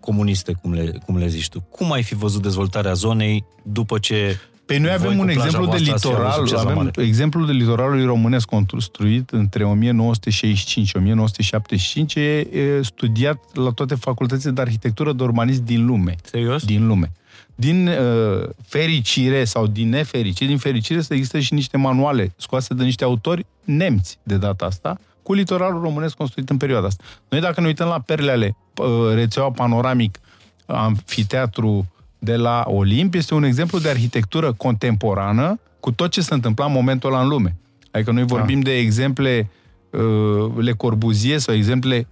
comuniste, cum le, cum le zici tu, cum ai fi văzut dezvoltarea zonei după ce Păi noi voi avem cu un plaja exemplu de voastră ați fi avut litoral, succes la avem mare? exemplul de litoralului românesc construit între 1965 și 1975, e, e studiat la toate facultățile de arhitectură de urbanism din lume. Serios? din lume. Din uh, fericire sau din nefericire, din fericire să există și niște manuale scoase de niște autori nemți de data asta, cu litoralul românesc construit în perioada asta. Noi dacă ne uităm la perle ale uh, rețeaua panoramic amfiteatru de la Olimp, este un exemplu de arhitectură contemporană cu tot ce se întâmpla în momentul ăla în lume. Adică noi vorbim de exemple uh, Le Corbusier sau exemple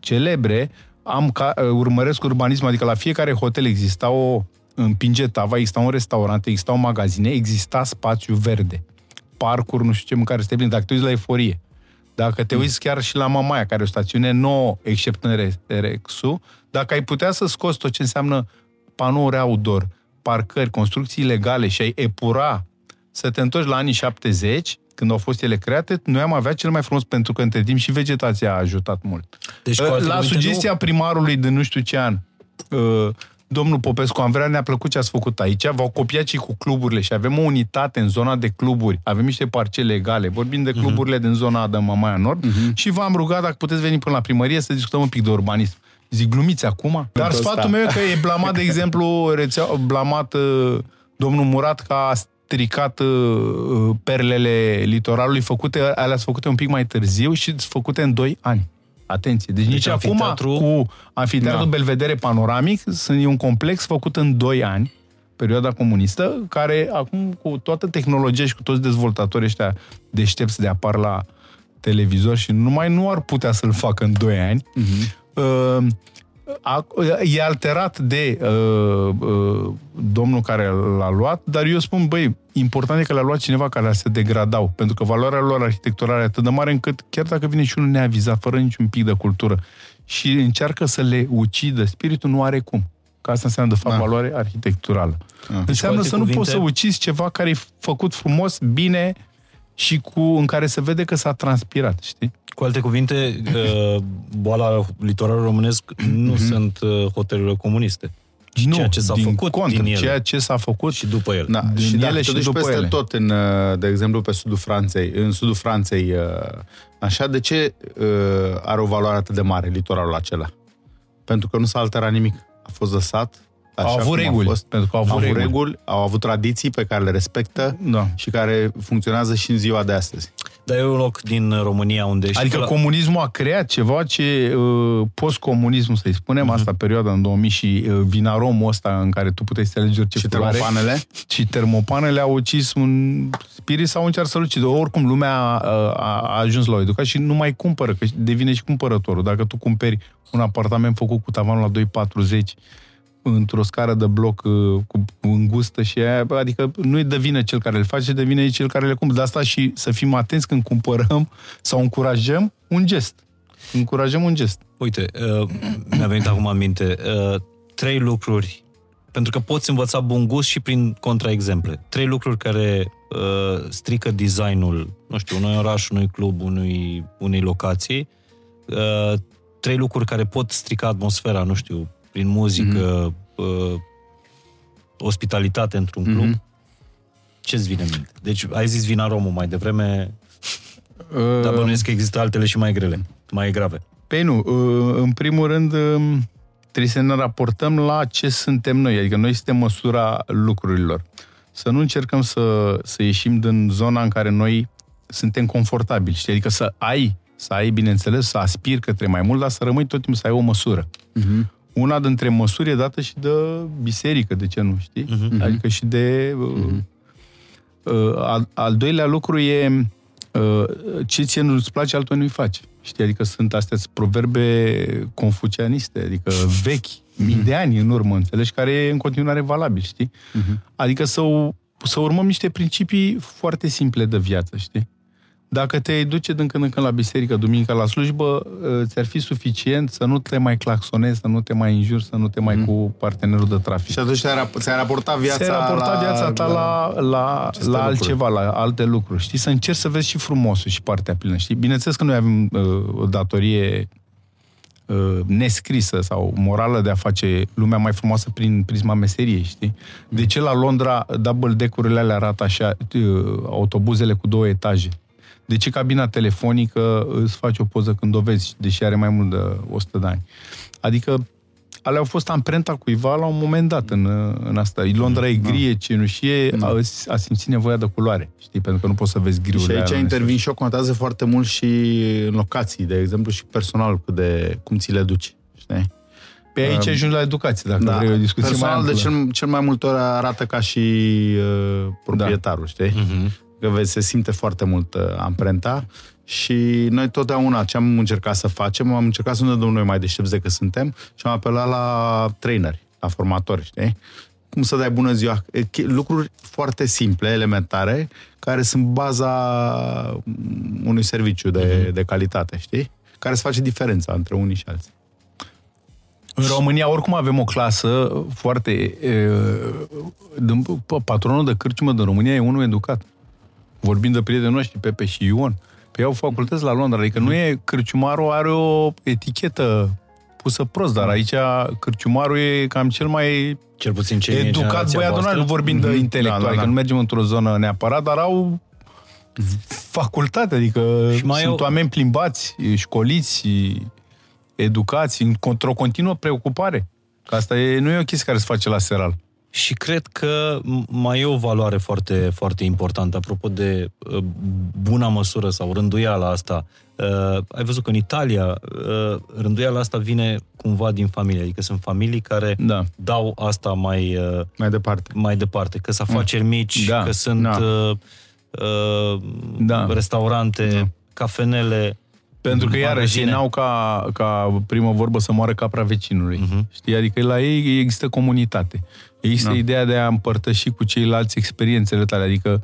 celebre, am ca, uh, urmăresc urbanismul, adică la fiecare hotel exista o împinge tava, exista un restaurant, exista un magazine, exista spațiu verde. Parcuri, nu știu ce, în care să te plin. Dacă te uiți la Eforie, dacă te uiți chiar și la Mamaia, care e o stațiune nouă, except în Re- Rexu, dacă ai putea să scoți tot ce înseamnă panouri outdoor, parcări, construcții legale și ai epura să te întorci la anii 70, când au fost ele create, noi am avea cel mai frumos, pentru că între timp și vegetația a ajutat mult. Deci, cu alte la cuvinte, sugestia primarului de nu știu ce an, uh, domnul Popescu, am vrea, ne-a plăcut ce ați făcut aici, v-au copiat și cu cluburile și avem o unitate în zona de cluburi, avem niște parcele egale, vorbim de cluburile din zona de Mamaia Nord și v-am rugat dacă puteți veni până la primărie să discutăm un pic de urbanism. Zic, glumiți acum? Dar ăsta. sfatul meu e că e blamat, de [laughs] exemplu, rețea, blamat uh, domnul Murat că a stricat uh, perlele litoralului făcute, alea sunt făcute un pic mai târziu și sunt făcute în 2 ani. Atenție. Deci, nici acum amfiteatru- cu amfiteatru Da. Belvedere panoramic sunt e un complex făcut în 2 ani perioada comunistă, care acum cu toată tehnologia și cu toți dezvoltatorii ăștia deștepți de apar la televizor și numai nu ar putea să-l facă în 2 ani. Uh, a, e alterat de uh, uh, domnul care l-a luat, dar eu spun, băi, important e că l-a luat cineva care se degradau, pentru că valoarea lor arhitecturală e atât de mare încât chiar dacă vine și unul neavizat, fără niciun pic de cultură, și încearcă să le ucidă, spiritul nu are cum. Că asta înseamnă, de fapt, Da. valoare arhitecturală. Da. Înseamnă alte să nu cuvinte- poți să ucizi ceva care e făcut frumos, bine și cu în care se vede că s-a transpirat, știi? Cu alte cuvinte, uh, boala litoralului românesc nu sunt uh, hotelurile comuniste. Și nu, ceea ce s-a din făcut contră, din ele. ceea ce s-a făcut Și după el. Da, Din și ele dacă și te duci după peste ele. tot, în, uh, de exemplu, pe sudul Franței, în sudul Franței, uh, așa, de ce uh, are o valoare atât de mare litoralul acela? Pentru că nu s-a alterat nimic. A fost lăsat așa Au avut cum reguli, A fost. pentru că au avut Au avut reguli. reguli, au avut tradiții pe care le respectă Da. și care funcționează și în ziua de astăzi. Dar e un loc din România unde... știi Adică că la- comunismul a creat ceva ce uh, postcomunismul, să-i spunem, Mhm. asta perioada în 2000 și uh, vinaromul ăsta în care tu puteai să te alegi orice Și culoare. termopanele? [laughs] Și termopanele au ucis un spirit sau încearcă să-l ucidă. Oricum, lumea a, a, a ajuns la o educație și nu mai cumpără, că devine și cumpărătorul. Dacă tu cumperi un apartament făcut cu tavanul la 2,40 într-o scară de bloc uh, cu îngustă și aia, bă, adică nu-i de vină cel care le face, de vină e cel care le cumpără. De asta și să fim atenți când cumpărăm sau încurajăm un gest. Încurajăm un gest. Uite, uh, mi-a venit acum în minte uh, trei lucruri, pentru că poți învăța bun gust și prin contraexemple. Trei lucruri care uh, strică designul, nu știu, unui oraș, unui club, unui, unei locații. Uh, trei lucruri care pot strica atmosfera, nu știu, prin muzică, uh, ospitalitate într-un club. Mhm. Ce-ți vine în minte? Deci, ai zis vinaromul mai devreme, Uh, dar bănuiesc că există altele și mai grele, mai grave. Păi nu, uh, în primul rând uh, trebuie să ne raportăm la ce suntem noi, adică noi suntem măsura lucrurilor. Să nu încercăm să, să ieșim din zona în care noi suntem confortabili, știi? Adică să ai să ai, bineînțeles, să aspiri către mai mult, dar să rămâi tot timpul să ai o măsură. Mhm. Una dintre măsuri e dată și de biserică, de ce nu, știi? Mhm. Adică și de... Uh, uh, al, al doilea lucru e uh, ce ție nu-ți place, altul nu-i faci. Știi? Adică sunt astea sunt proverbe confucianiste, adică vechi, mii de ani în urmă, înțelegi? Care e în continuare valabil, știi? Adică să, u- să urmăm niște principii foarte simple de viață, știi? Dacă te duce din când în când la biserică, duminica la slujbă, uh, ți-ar fi suficient să nu te mai claxonezi, să nu te mai înjuri, să nu te mai cu partenerul de trafic. Și atunci ți-ai, rap- ți-ai raportat viața Ți-ai raportat la, viața ta la, la, aceste la lucruri. altceva, la alte lucruri. Știi? Să încerci să vezi și frumosul și partea plină. Știi? Bineînțeles că noi avem uh, o datorie uh, nescrisă sau morală de a face lumea mai frumoasă prin prisma meseriei, știi? De ce la Londra double deck-urile alea arată așa, uh, autobuzele cu două etaje? De ce cabina telefonică îți face o poză când o vezi, deși are mai mult de 100 de ani? Adică alea au fost amprenta cuiva la un moment dat în, în asta. Londra e grie, cenușie, a, a simțit nevoia de culoare, știi? Pentru că nu poți să vezi Și griurile aici alea intervin și eu, contează foarte mult și în locații, de exemplu, și personal, cât de, cum ți le duci. Știi? Pe aici Um, ajungi la educație, dacă vrei o discuție mai Personal, amplă. de cel, cel mai multe ori arată ca și uh, proprietarul, Da. știi? Mhm. Că vezi, se simte foarte mult uh, amprenta și noi totdeauna ce am încercat să facem, am încercat să ne dăm noi mai deștepți decât suntem și am apelat la traineri, la formatori, știi? Cum să dai bună ziua, E, chi- lucruri foarte simple, elementare, care sunt baza mm, unui serviciu de, de calitate, știi? Care să face diferența între unii și alții. În România, oricum, avem o clasă foarte... E, din- p- patronul de cârciumă din România e unul educat. Vorbind de prietenii noștri, Pepe și Ion. Pe au facultăți la Londra. Adică nu e... Cârciumarul are o etichetă pusă prost, dar aici cârciumarul e cam cel mai Cel puțin cei din educat generația băiat, voastră. nu vorbind de Mhm. intelectual, Da, da, adică da. nu mergem într-o zonă neapărat, dar au facultate, adică Și mai sunt au- oameni plimbați, școliți, educați, într-o continuă preocupare. Că asta e, nu e o chestie care se face la seral. Și cred că m- mai e o valoare foarte, foarte importantă, apropo de uh, buna măsură sau rânduiala asta. Uh, ai văzut că în Italia uh, rânduiala asta vine cumva din familie, adică sunt familii care Da. dau asta mai, uh, Mai departe. mai departe, că sunt afaceri mici, Da, că sunt da. uh, uh, Da. restaurante, Da. cafenele. Pentru că, iarăși, ei magazine. n-au ca, ca primă vorbă să moară capra vecinului. Mhm. Știi? Adică la ei există comunitate. Există Da. ideea de a împărtăși cu ceilalți experiențele tale. Adică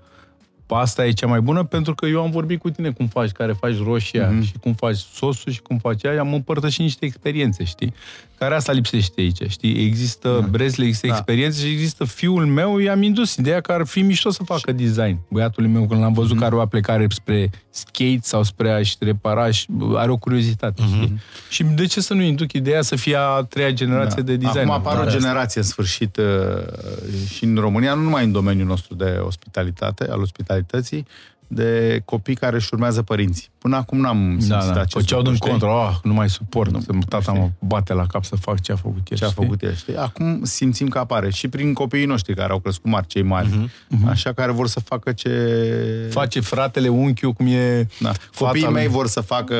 asta e cea mai bună pentru că eu am vorbit cu tine cum faci, care faci roșia Mhm. și cum faci sosul și cum faci aia, am împărtășit niște experiențe, știi? Care asta lipsește aici, știi? Există brezle, există Da. experiențe și există fiul meu, i-am indus ideea că ar fi mișto să facă design. Băiatul meu, când l-am văzut Mhm. că are o aplicare spre skate sau spre a-și repara, și are o curiozitate, știi? Și de ce să nu induc ideea să fie a treia generație de design? Mhm. Acum apare o Asta. generație în sfârșit uh, și în România, nu numai în domeniul nostru de ospitalitate, al ospitalității, de copii care își urmează părinții. Până acum n-am simțit Da, da. acest Făceau lucru, din știi? contră, oh, nu mai suport, nu, să tata știi. mă bate la cap să fac ce a făcut el. ce a știi? făcut el, știi? Acum simțim că apare și prin copiii noștri care au crescut mari, cei mari, Mhm, așa care vor să facă ce... Face fratele, unchiul, cum e Da. fata Copiii lui. mei vor să facă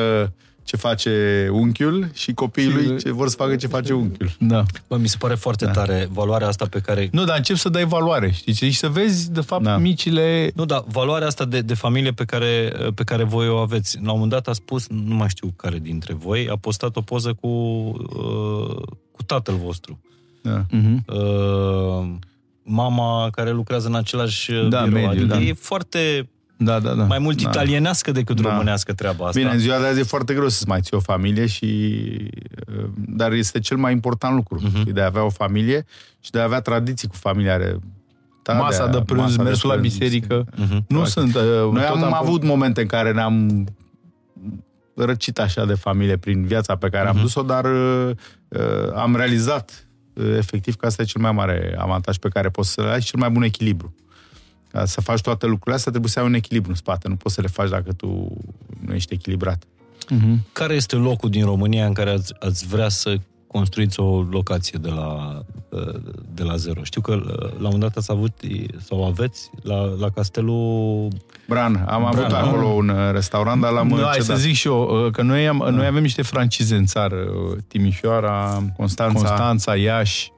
ce face unchiul și copiii Și- lui ce vor să facă ce face unchiul. Da. Bă, mi se pare foarte tare valoarea asta pe care Nu, dar încep să dai valoare, știi? Și să vezi, de fapt, Da. micile... Nu, dar valoarea asta de, de familie pe care, pe care voi o aveți. La un moment dat a spus, nu mai știu care dintre voi, a postat o poză cu, uh, cu tatăl vostru. Da. Mhm. Uh, mama care lucrează în același uh, Da, birou. mediu, adică da. e foarte Da, da, da. mai mult Da. italienească decât Da. românească treaba asta. Bine, în ziua de azi e foarte greu să-ți mai ții o familie și... uh, Dar este cel mai important lucru. Mhm. Uh-huh. De a avea o familie și de a avea tradiții cu familia. Are, da, Masa a- de prânz, masa de mersul la prânz, biserică. Mhm. Nu Practic. sunt... Uh, Noi tot am, avut momente în care ne-am răcit așa de familie prin viața pe care am Mhm. dus-o, dar uh, uh, am realizat uh, efectiv că asta e cel mai mare avantaj pe care poți să-l ai și cel mai bun echilibru. Ca să faci toate lucrurile astea, trebuie să ai un echilibru în spate. Nu poți să le faci dacă tu nu ești echilibrat. Mhm. Care este locul din România în care ați, ați vrea să construiți o locație de la, de la zero. Știu că la un moment dat ați avut, sau aveți, la, la Castelul... Bran. Am Bran, avut acolo un uh, restaurant, dar l-am nu, hai să zic și eu, uh, că noi, am, noi avem niște francize în țară. uh, Timișoara, Constanța. Constanța Iași,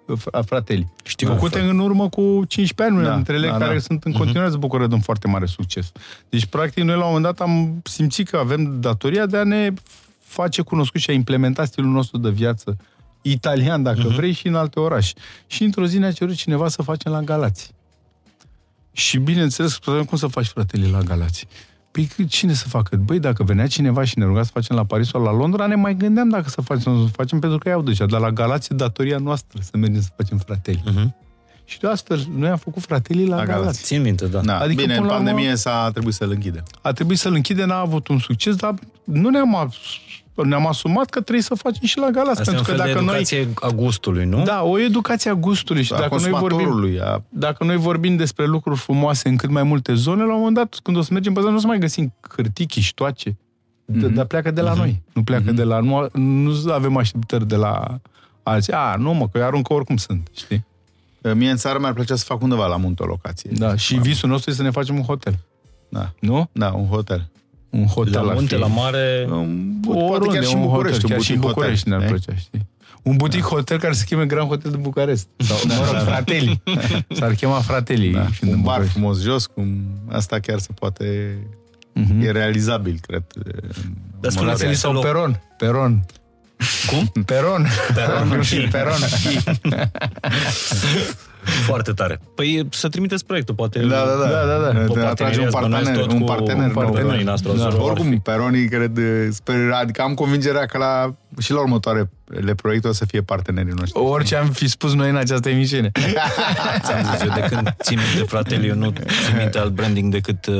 frateli. Știu, Făcute în urmă cu 15 ani, Da, între ele da, care da. sunt în continuare se bucură de un foarte mare succes. Deci, practic, noi la un moment dat am simțit că avem datoria de a ne face cunoscut și a implementa stilul nostru de viață italian, dacă uh-huh. vrei, și în alte orașe. Și într-o zi ne-a cerut cineva să facem la Galați. Și bineînțeles, spuneam, cum să faci fratele la Galați? Păi cât- cine să facă? Băi, dacă venea cineva și ne ruga să facem la Paris sau la Londra, ne mai gândeam dacă să facem sau nu să facem, pentru că iau deja. Dar la Galați e datoria noastră să mergem să facem frateli. Mhm. Și de astfel, noi am făcut fratelii la, La la Galați. Galați. Țin minte, da. Da, Adică, adică, bine, în până la urmă- pandemie s-a trebuit să-l închidem. A trebuit să-l închide, n-a avut un succes, dar nu ne-am, as- ne-am asumat că trebuie să facem și la Galați. Asta e un pentru fel că de dacă noi... educație a gustului, nu? Da, o educație a gustului. Și A dacă noi, vorbim, consumatorului, a... dacă noi vorbim despre lucruri frumoase în cât mai multe zone, la un moment dat, când o să mergem pe zonă, nu o să mai găsim hârtii, chiștoace. Mm-hmm. Dar pleacă de la noi. Nu pleacă mm-hmm. de la... Nu, nu avem așteptări de la alții. A, nu mă, că eu aruncă oricum sunt, știi? Mie în țară mi-ar plăcea să fac undeva la munte o locație. Da, și visul nostru este să ne facem un hotel. Da, Nu? da un hotel. Un hotel la ar munte, fi- la mare... Um, poate Oriunde, chiar și în un București. hotel, un chiar și în butic București hotel, ne-ar ne? plăcea, știi? Un butic hotel care se cheme Grand Hotel de București. Sau, mă rog, Fratelli. [laughs] S-ar chema Fratelli. Da, fiind un în bar București. frumos jos, cum asta chiar se poate... Mhm. E realizabil, cred. Dar spuneți-mi Fratelli să sau loc- Peron. Peron. Cum? Peron. Peron și [laughs] Peron. [laughs] Foarte tare. Păi să trimiteți proiectul, poate... Da, da, da. Da, da, da. Pe Ne atrage un parteneriat, bănuiesc partener, tot un cu partener, nou. partenerii noastre. Da. Zoro ar fi. Oricum, peronii, cred, sper, adică am convingerea că la, și la următoarele proiecte o să fie partenerii noștri. Orice am fi spus noi în această emisiune. [laughs] Ți-am zis eu, de când țin minte fratele, eu nu țin minte alt branding decât uh,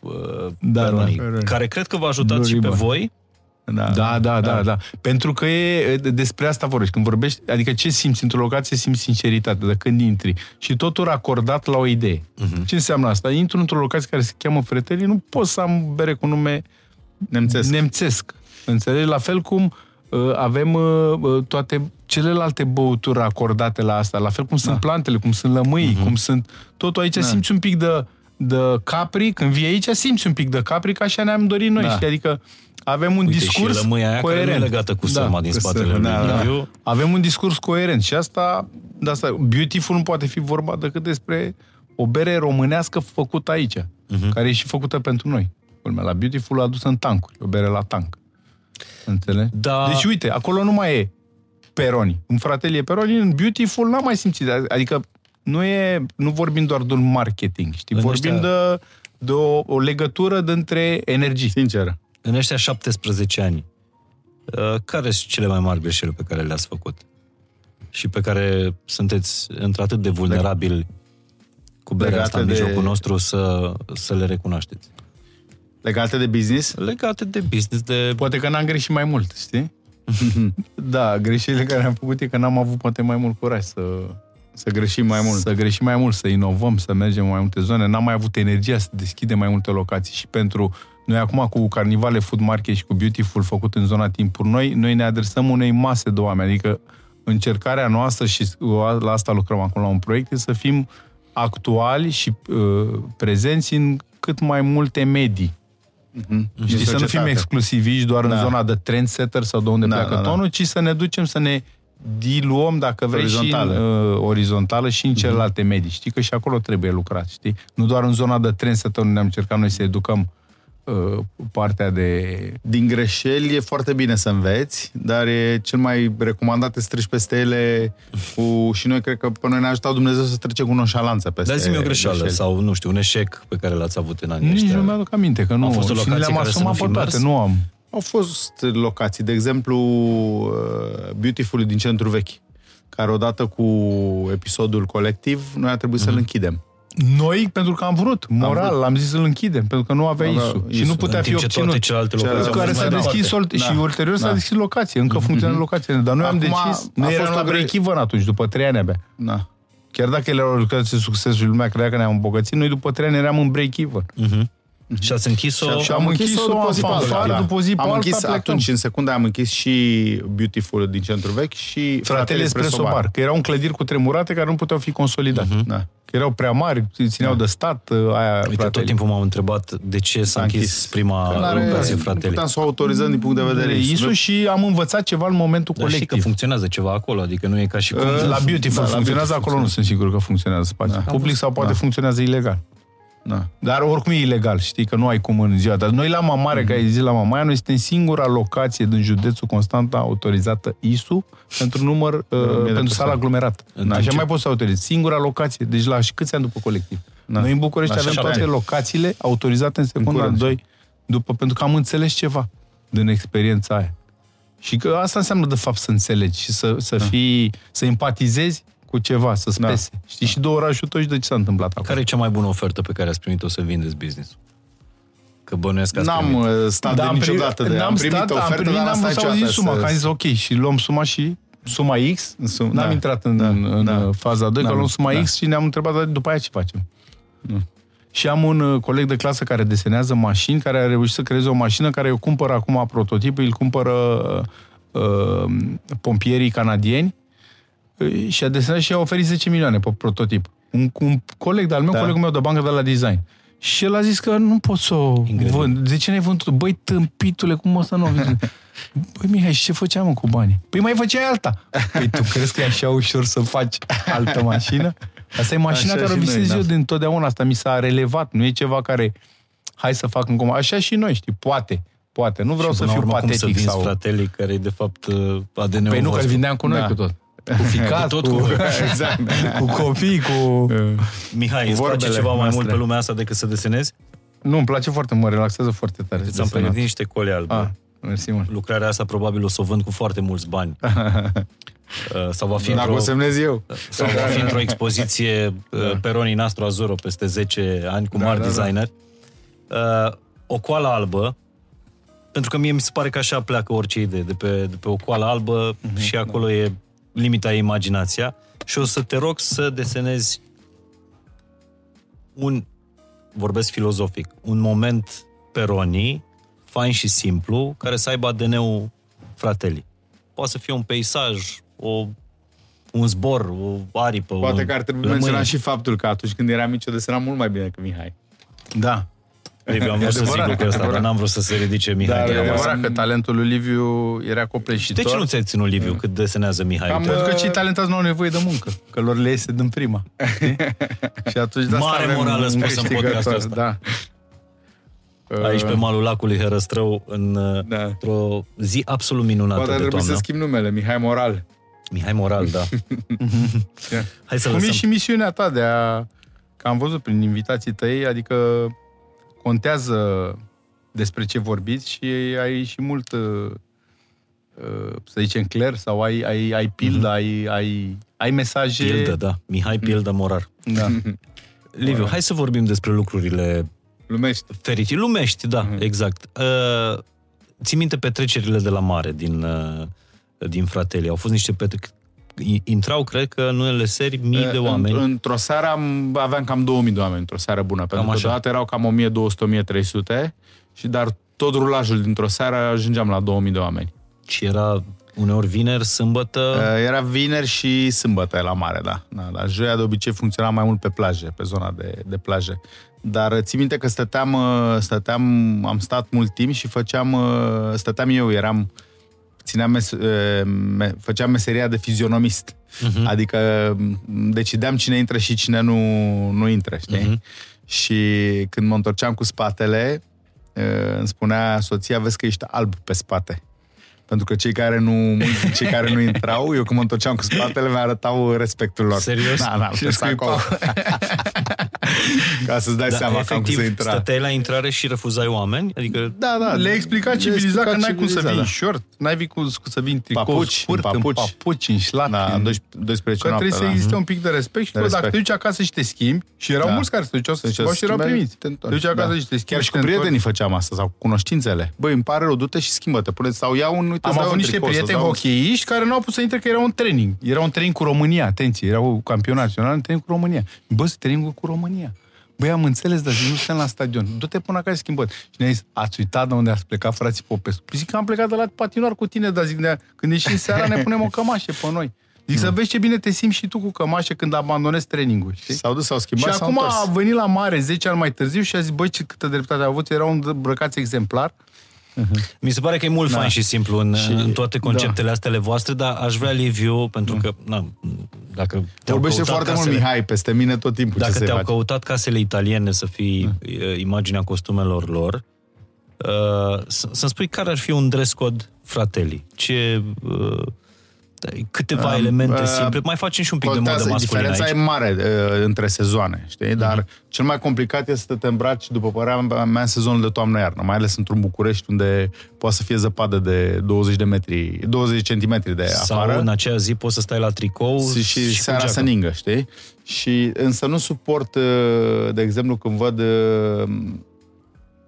uh, Da, Peronii, da, Peroni. care cred că vă ajutați Blue și pe Ribbon. voi. Da, Da, da, da, da. Pentru că e, despre asta vorbești. Când vorbești, adică ce simți într-o locație, simți sinceritate de când intri. Și totul acordat la o idee. Uh-huh. Ce înseamnă asta? Intru într-o locație care se cheamă Fretelii, nu pot să am bere cu nume Nemțesc. nemțesc. Înțelegi? La fel cum uh, avem uh, uh, toate celelalte băuturi acordate la asta, la fel cum sunt plantele, cum sunt lămâii, cum sunt... Totul aici simți un pic de, de capri, când vii aici simți un pic de capri, ca așa ne-am dorit noi. Da. Știi? Adică avem un Uite, discurs și lămâia aia care nu e coerent. legată cu săma din cu spatele săma, lui da, da. Liviu. Avem un discurs coerent și asta, de asta, beautiful nu poate fi vorba decât despre o bere românească făcută aici, uh-huh. care e și făcută pentru noi. Culmea, la beautiful a adus în tancuri, o bere la tank. Înțelegi? Da. Deci uite, acolo nu mai e Peroni. În fratele e Peroni, în beautiful n-am mai simțit. Adică nu e, nu vorbim doar de un marketing, știi? În Vorbim ăștia- de, de o, o legătură dintre energii. Sincer. În ăștia 17 ani, uh, care sunt cele mai mari greșeli pe care le-ați făcut? Și pe care sunteți într-atât de vulnerabili cu berea Legate asta în de- mijlocul nostru să, să le recunoașteți? Legate de business? Legate de business, de... Poate că n-am greșit mai mult, știi? [laughs] da, greșelile care am făcut e că n-am avut poate mai mult curaj să, Să greșim mai mult. să greșim mai mult, să inovăm, să mergem în mai multe zone. N-am mai avut energia să deschidem mai multe locații și pentru noi acum cu Carnivale Food Market și cu Beautiful făcut în zona timpuri noi, noi ne adresăm unei mase de oameni, adică încercarea noastră și la asta lucrăm acum la un proiect, e să fim actuali și uh, prezenți în cât mai multe medii. Mhm. Știi, Din să nu fim societate. exclusiviști doar Da. în zona de trendsetter sau de unde Da, pleacă da, da. tonul, ci să ne ducem să ne diluăm, dacă vrei, și în Orizontală. uh, orizontală și Mhm. în celelalte medii. Știi că și acolo trebuie lucrat, știi? Nu doar în zona de trendsetter unde am încercat noi să educăm uh, partea de... Din greșeli e foarte bine să înveți, dar e cel mai recomandat să treci peste ele cu... Și noi cred că pe noi ne-a ajutat Dumnezeu să trecem cu noșalanță peste Dați-mi o greșeală greșeli. sau, nu știu, un eșec pe care l-ați avut în anii Nici ăștia. nu mi-aduc aminte, că nu... Au fost și locații le-am care să asumat nu fi pe toate, mers? nu am... Au fost locații, de exemplu, uh, Beautiful din centru vechi, care odată cu episodul colectiv, noi a trebuit Mhm. să-l închidem. Noi, pentru că am vrut, moral, vrut. l-am zis să-l închidem, pentru că nu avea Avea ISU. Și ISU. nu putea în fi timp ce obținut. toate celelalte Celelalte locații Pentru au care fost s-a mai deschis departe. sol- Da. și ulterior s-a Da. deschis locație. Încă funcționează locațiile. Dar noi am Acum decis, a noi fost eram la o gre- break-even atunci, după trei ani abia. Da. Chiar dacă ele erau lucrații de succes și lumea credea că ne-am îmbogățit, noi după trei ani eram în break-even. Mhm. Și ați închis-o? Și am închis-o după zi pe alta, fanfară, după zi pe Am alta, închis plecăm. atunci, în secunda, am închis și Beautiful din centru vechi și Fratele Espresso Bar, că erau în clădiri cu tremurate care nu puteau fi consolidate. Da. Că erau prea mari, țineau de stat, aia Uite, tot fratele. timpul m-am întrebat de ce s-a închis prima Că n-are- locație Nu fratele. puteam să o autorizăm din punct de vedere Isu și am învățat ceva în momentul Dar și că colectiv. funcționează ceva acolo, adică nu e ca și cum... Uh, la Beautiful da, la funcționează, Beautiful acolo nu sunt sigur că funcționează spațiu. Da. Public sau poate Da. funcționează ilegal. Da. Dar oricum e ilegal, știi, că nu ai cum în ziua. Dar noi la Mamaia, Mhm. mm-hmm. ca ai zis la Mamaia, noi suntem singura locație din județul Constanta autorizată ISU pentru număr, uh, pentru persoane. sala aglomerat. În Așa ce- mai poți să autorizezi. Singura locație. Deci la și câți ani după colectiv? Da. Noi în București La avem șapte toate ani. locațiile autorizate în secunda curând. 2, după, pentru că am înțeles ceva din experiența aia. Și că asta înseamnă, de fapt, să înțelegi și să, să Da. fii, să empatizezi cu ceva, să-ți Da. pese. Știi, și de orașul tău și de ce s-a întâmplat acolo. Care e cea mai bună ofertă pe care ați primit-o să vindeți business Că bănuiesc că ați N-am primit. uh, stat de am niciodată de... n-am Am primit stat, am oferte, primit, dar n-am n-am vrut stat să auzit niciodată suma, să- că am zis ok, și luăm suma și suma X. Sum- N-am da. intrat în, Da, în da. faza 2, că Da, luăm suma da. X și ne-am întrebat "Dar după aia ce facem. Și am un uh, coleg de clasă care desenează mașini, care a reușit să creeze o mașină care eu cumpără acum prototipul, îl cumpără uh, uh, pompierii canadieni uh, și a desenat și a oferit 10 milioane pe prototip. Un, un coleg de-al meu, Da. colegul meu de bancă de la design. Și el a zis că nu pot să o Ingredient. vând. De ce n-ai vândut? Băi, tâmpitule, cum o să nu o vând? [laughs] Băi, Mihai, și ce făceam mă, cu banii? Păi mai făceai alta. Păi tu crezi că e așa ușor să faci altă mașină? Asta e mașina Așa care o și noi, visez da. eu din totdeauna. Asta mi s-a relevat. Nu e ceva care hai să fac în comă. Așa și noi, știi, poate. Poate. Nu vreau Și să până la fiu urmă, cum să patetic vinzi sau... fratelii care e de fapt uh, ADN-ul Păi nu, că îl vostru. vindeam cu noi Da. cu tot. Cu ficat, Tot cu, cu- [laughs] Exact. cu copii, cu... [laughs] Mihai, îți place vorbele ceva mai noastre. mult pe lumea asta decât să desenezi? Nu, îmi place foarte, mă relaxează foarte tare. Ți-am desenat. pregătit niște cole albe. Ah, mersi mult. Lucrarea asta probabil o să o vând cu foarte mulți bani. [laughs] Uh, sau va fi Dacă într-o, o semnez eu. sau va fi într-o expoziție uh, pe Ronii Nastro Azuro peste 10 ani cu Da, mari da, da. designer. Uh, o coală albă, pentru că mie mi se pare că așa pleacă orice idee, de pe, de pe o coală albă Mhm, și acolo e limita e imaginația și o să te rog să desenezi un, vorbesc filozofic, un moment pe Ronii, fain și simplu, care să aibă ADN-ul fratelii. Poate să fie un peisaj, o, un zbor, o aripă. Poate un că ar trebui lămâie. menționat și faptul că atunci când eram mic, eu desenam mult mai bine că Mihai. Da. Liviu, am vrut să zic adevărat, lucrul ăsta, dar adevărat. n-am vrut să se ridice Mihai. Dar de e acasă. adevărat că talentul lui Liviu era copleșitor. De ce nu ți-ai ținut Liviu cât desenează Mihai? Cam, Uite, Pentru că Uh, cei talentați nu au nevoie de muncă, că lor le iese din prima. știi? [laughs] și atunci de asta Mare avem morală un spusă în câștigător, podcastul ăsta. Da. Aici pe Uh, malul lacului Herăstrău, în, Da. într-o zi absolut minunată Poate ar de trebui toamnă. să schimb numele, Mihai Moral. Mihai Moral, da. [laughs] Hai să Cum e lăsăm. și misiunea ta de a... Că am văzut prin invitații tăi, adică contează despre ce vorbiți și ai și mult, uh, uh, să zicem, clar sau ai, ai, ai pildă, ai, ai, ai mesaje... Pildă, da. Mihai Pildă Morar. Da. [laughs] Liviu, hai să vorbim despre lucrurile Lumești. fericite. Lumești, da, exact. Uh, ții minte petrecerile de la mare din, uh, din Fratelli. Au fost niște petre... Intrau, cred că, în unele seri mii de În- oameni. Într-o seară am, aveam cam 2000 de oameni, într-o seară bună. Pentru că așa. deodată erau cam 1200-1300 și dar tot rulajul dintr-o seară ajungeam la 2000 de oameni. Și era uneori vineri, sâmbătă... Uh, Era vineri și sâmbătă la mare, da. da, da. Joia de obicei funcționa mai mult pe plaje, pe zona de, de plaje. Dar țin minte că stăteam, uh, stăteam, am stat mult timp și făceam, uh, stăteam eu, eram, țineam mes, uh, me, făceam meseria de fizionomist. Uh-huh. Adică m, decideam cine intră și cine nu, nu intră, știi? Uh-huh. Și când mă întorceam cu spatele, uh, îmi spunea soția, vezi că ești alb pe spate. Pentru că cei care nu, cei care nu [laughs] intrau, eu când mă întorceam cu spatele, mi arătau respectul lor. Serios? Da, da, Și pe scuipau. acolo. [laughs] [laughs] Ca să-ți dai seama cam cum efectiv, să intra. stăteai la intrare și refuzai oameni? Adică Da, da. Le-ai explicat civilizat că n-ai cum să vii în da. short, n-ai vii cu, cu să vii în tricou Papuci, scurt, în papuci. în papuci, în șlapi. Da, în... în 12, 12 Că noapte, trebuie să da. existe un pic de respect și De tu, dacă respect. te duci acasă și te schimbi, și erau Da. mulți care se duceau să se Deci schimbau și erau schimbai, primiți. te Te întorci, duci acasă da. și te schimbi. Chiar și și cu te prietenii întorci. făceam asta, sau cu cunoștințele. Băi, îmi pare rău, du-te și schimbă-te. Puneți, sau ia un, uite, Am îți dau avut un niște tricou, prieteni să-ți dau- hocheiști care nu au putut să intre că era un training. Era un training cu România, atenție, era un campionat național, un training cu România. Bă, să training cu România. Băi, am înțeles, dar zic, nu suntem la stadion. Du-te până acasă schimbă. Și ne-a zis, ați uitat de unde ați plecat, frații Popescu? Păi zic că am plecat de la patinoar cu tine, dar zic, de când ieșim seara, ne punem o cămașă pe noi. Zic să vezi ce bine te simți și tu cu cămașă când abandonezi trainingul, știi? S-au dus, s-au schimbat, Și s-au acum întors. a venit la mare 10 ani mai târziu și a zis, băi, ce câtă dreptate au avut, erau îmbrăcați exemplar. Mi se pare că e mult Da. fain și simplu în, Și- în toate conceptele astea ale voastre, dar aș vrea, Liviu, pentru că, na, dacă te-au Vorbește căutat foarte mult casele- Mihai peste mine tot timpul Dacă ce se te-au face. căutat casele italiene să fii uh, imaginea costumelor lor, uh, să- să-mi spui care ar fi un dress code fratelli? Ce... Uh, câteva Um, elemente uh, simple. Mai facem și un pic de Contează, modă masculină Diferența aici. e mare uh, între sezoane, știi? Dar cel mai complicat este să te îmbraci, după părerea mea, în sezonul de toamnă-iarnă, mai ales într-un București unde poate să fie zăpadă de 20 de metri, 20 centimetri de Sau afară. în acea zi poți să stai la tricou și, și, cu seara geacă. să ningă, știi? Și însă nu suport, uh, de exemplu, când văd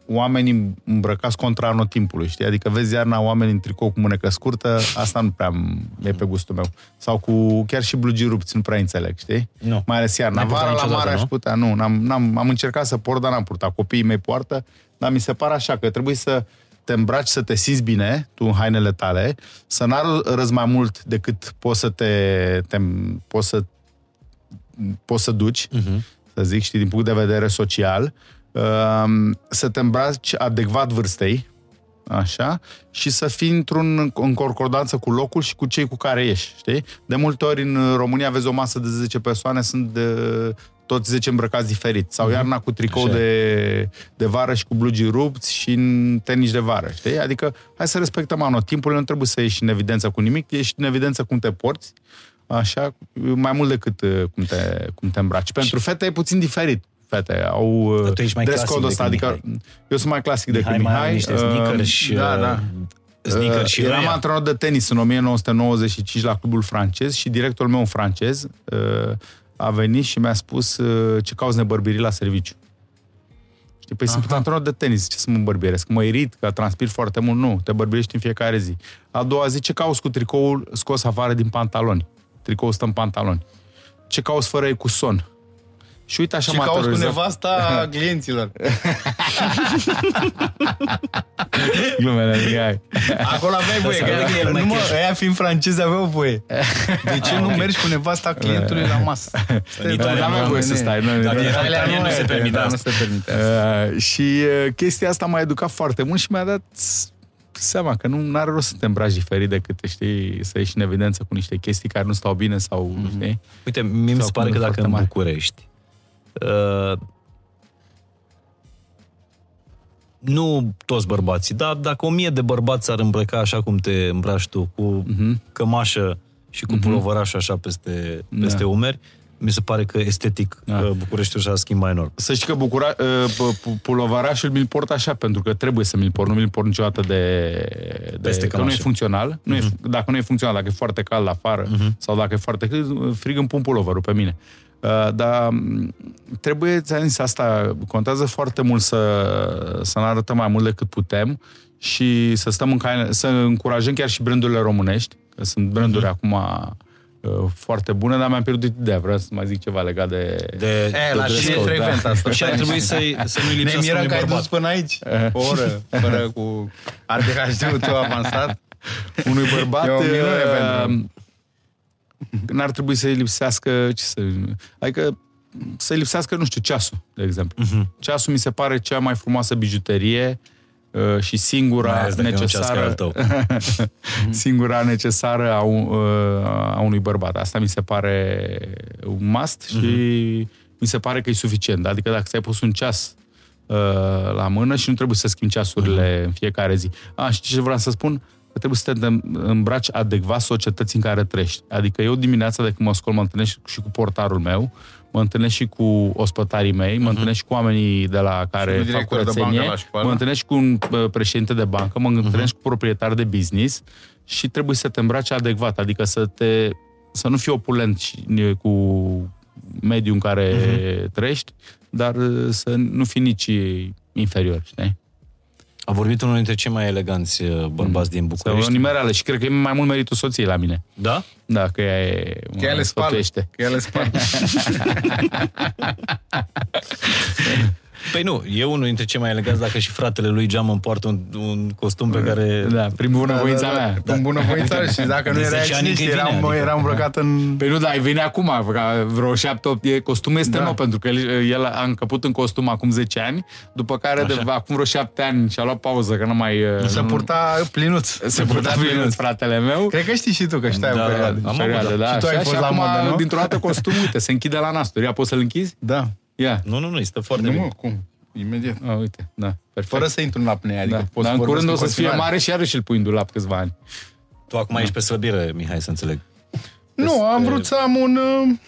uh, oamenii îmbrăcați contra anotimpului, știi? Adică vezi iarna oameni în tricou cu mânecă scurtă, asta nu prea e pe gustul meu. Sau cu chiar și blugii rupți, nu prea înțeleg, știi? Nu. Mai ales iarna. N-ai purtat Vara la niciodată, mare nu? aș putea, nu, n-am, n-am, am încercat să port, dar n-am purtat. Copiii mei poartă, dar mi se pare așa că trebuie să te îmbraci, să te simți bine, tu în hainele tale, să n-arăți mai mult decât poți să te, te poți să poți să duci, uh-huh. să zic, știi, din punct de vedere social, um, să te îmbraci adecvat vârstei, așa, și să fii într-un, în concordanță cu locul și cu cei cu care ești, știi? De multe ori în România vezi o masă de 10 persoane, sunt de, toți 10 îmbrăcați diferit. Sau iarna cu tricou Așa. de, de vară și cu blugii rupți și în tenis de vară, știi? Adică hai să respectăm anotimpul, nu trebuie să ieși în evidență cu nimic, ești în evidență cum te porți, așa, mai mult decât uh, cum te, cum te îmbraci. Pentru fete e puțin diferit. Fete au uh, Dar tu ești mai dress clasic code ăsta, decât adică eu sunt mai clasic decât Mihai mai Mihai. are niște uh, sneakers și... da, da. Sneakers și Uh, Eram răia. antrenor de tenis în 1995 la clubul francez și directorul meu, un francez, uh, a venit și mi-a spus uh, ce cauți nebărbirii la serviciu. Știi, păi sunt antrenor de tenis, ce să mă bărbieresc? Mă irit, că transpir foarte mult? Nu, te bărbirești în fiecare zi. A doua zi, ce cauți cu tricoul scos afară din pantaloni? Tricoul stă în pantaloni. Ce cauți fără ei cu son? Și uite așa Și m-a cauți cu terorizat. nevasta [laughs] clienților. Glumele, Mihai. Acolo aveai voie, să vede că el că mai nu mă, cash. aia fiind francezi aveau voie. De ce nu ok. mergi cu nevasta clientului la masă? În Italia N-aveai nu, voie nu, să nu. stai. Nu, Dacă nu. era Italia italian, nu se e, permite da, asta. Nu se permite. Uh, și uh, chestia asta m-a educat foarte mult și mi-a dat seama că nu are rost să te îmbraci diferit decât știi, să ieși în evidență cu niște chestii care nu stau bine sau mm-hmm. știi? Uite, mie mi Sau se pare că foarte dacă în mari. București uh, nu toți bărbații, dar dacă o mie de bărbați ar îmbrăca așa cum te îmbraci tu, cu Mhm. cămașă și cu pulovăraș așa peste, peste Da. umeri, mi se pare că estetic Da. uh, Bucureștiul și-a schimbat enorm. Să știi că Bucura, uh, p- p- pulovarașul mi-l port așa, pentru că trebuie să mi-l port, nu mi-l port niciodată de... de Peste că nu e cămașă. funcțional. Nu e, dacă nu e funcțional, dacă e foarte cald afară sau dacă e foarte cald, frig îmi pun puloverul pe mine. Uh, dar m, trebuie, ți-am zis, asta contează foarte mult să, să ne arătăm mai mult decât putem și să stăm în caine, să încurajăm chiar și brandurile românești, că sunt branduri acum uh, foarte bune, dar mi-am pierdut ideea, vreau să mai zic ceva legat de... De, E, la de și e dress code, frecvent asta. Și ar trebui să-i, să nu-i Ne lipsească mirăm unui că ai dus bărbat. până aici o oră, fără cu ADHD-ul [laughs] tău avansat. unui bărbat E o minune uh, pentru- n-ar trebui să-i lipsească ce să, adică să-i lipsească, nu știu, ceasul, de exemplu. Mhm. Ceasul mi se pare cea mai frumoasă bijuterie uh, și singura Mai ales dacă e un ceas ca necesară al tău. [laughs] singura necesară a, un, uh, a unui bărbat. Asta mi se pare un must și Mhm. mi se pare că e suficient. Adică dacă ți-ai pus un ceas uh, la mână și nu trebuie să schimbi ceasurile Mhm. în fiecare zi. A, știi ce vreau să spun? Că trebuie să te îmbraci adecvat societății în care trăiești. Adică eu dimineața de când mă scol, mă întâlnesc și cu portarul meu, mă întâlnesc și cu ospătarii mei, mă întâlnesc și cu oamenii de la care cu fac directorul de curățenie, bancă la școală. mă întâlnesc și cu un uh, președinte de bancă, mă întâlnesc cu proprietari de business și trebuie să te îmbraci adecvat, adică să te să nu fii opulent și, cu mediul în care trăiești, dar uh, să nu fii nici inferior, știi? A vorbit unul dintre cei mai eleganți uh, bărbați din Sau București. o nimereală și cred că e mai mult meritul soției la mine. Da? Da, că ea e... Că ea le spală. sfătuiește. Că ea le spală. [laughs] Păi nu, e unul dintre cei mai eleganți dacă și fratele lui Geamăn poartă un, un costum pe care... Da, prin bunăvoința mea. În bunăvoința și dacă nu De era 10 ani acționist, că-i vine, eram, adică. eram îmbrăcat în... Păi nu, da, vine acum, ca vreo șapte, opt, e, costumul este Da. nou, pentru că el, el a încăput în costum acum 10 ani, după care de, Așa. acum vreo șapte ani și-a luat pauză, că nu mai... Se nu- purta plinuț. se purta bine fratele meu. Cred că știi și tu că știi Da, o perioadă. am Perioadă, avut, da. Și tu ai așa, fost și la acum, modă, nu? dintr-o dată costumul, uite, se închide la nasturi. Ia, poți să-l închizi? Da. Ia. Nu, nu, nu, este foarte Nu, bine. mă, cum? Imediat. A, uite, da, perfect. Fără să intru în apnea, adică da. poți Dar în vorbesc curând o în să fie continuare. mare și iarăși îl pui în dulap câțiva ani. Tu acum ești pe slăbire, Mihai, să înțeleg. Nu, am Despre- vrut să am un... uh,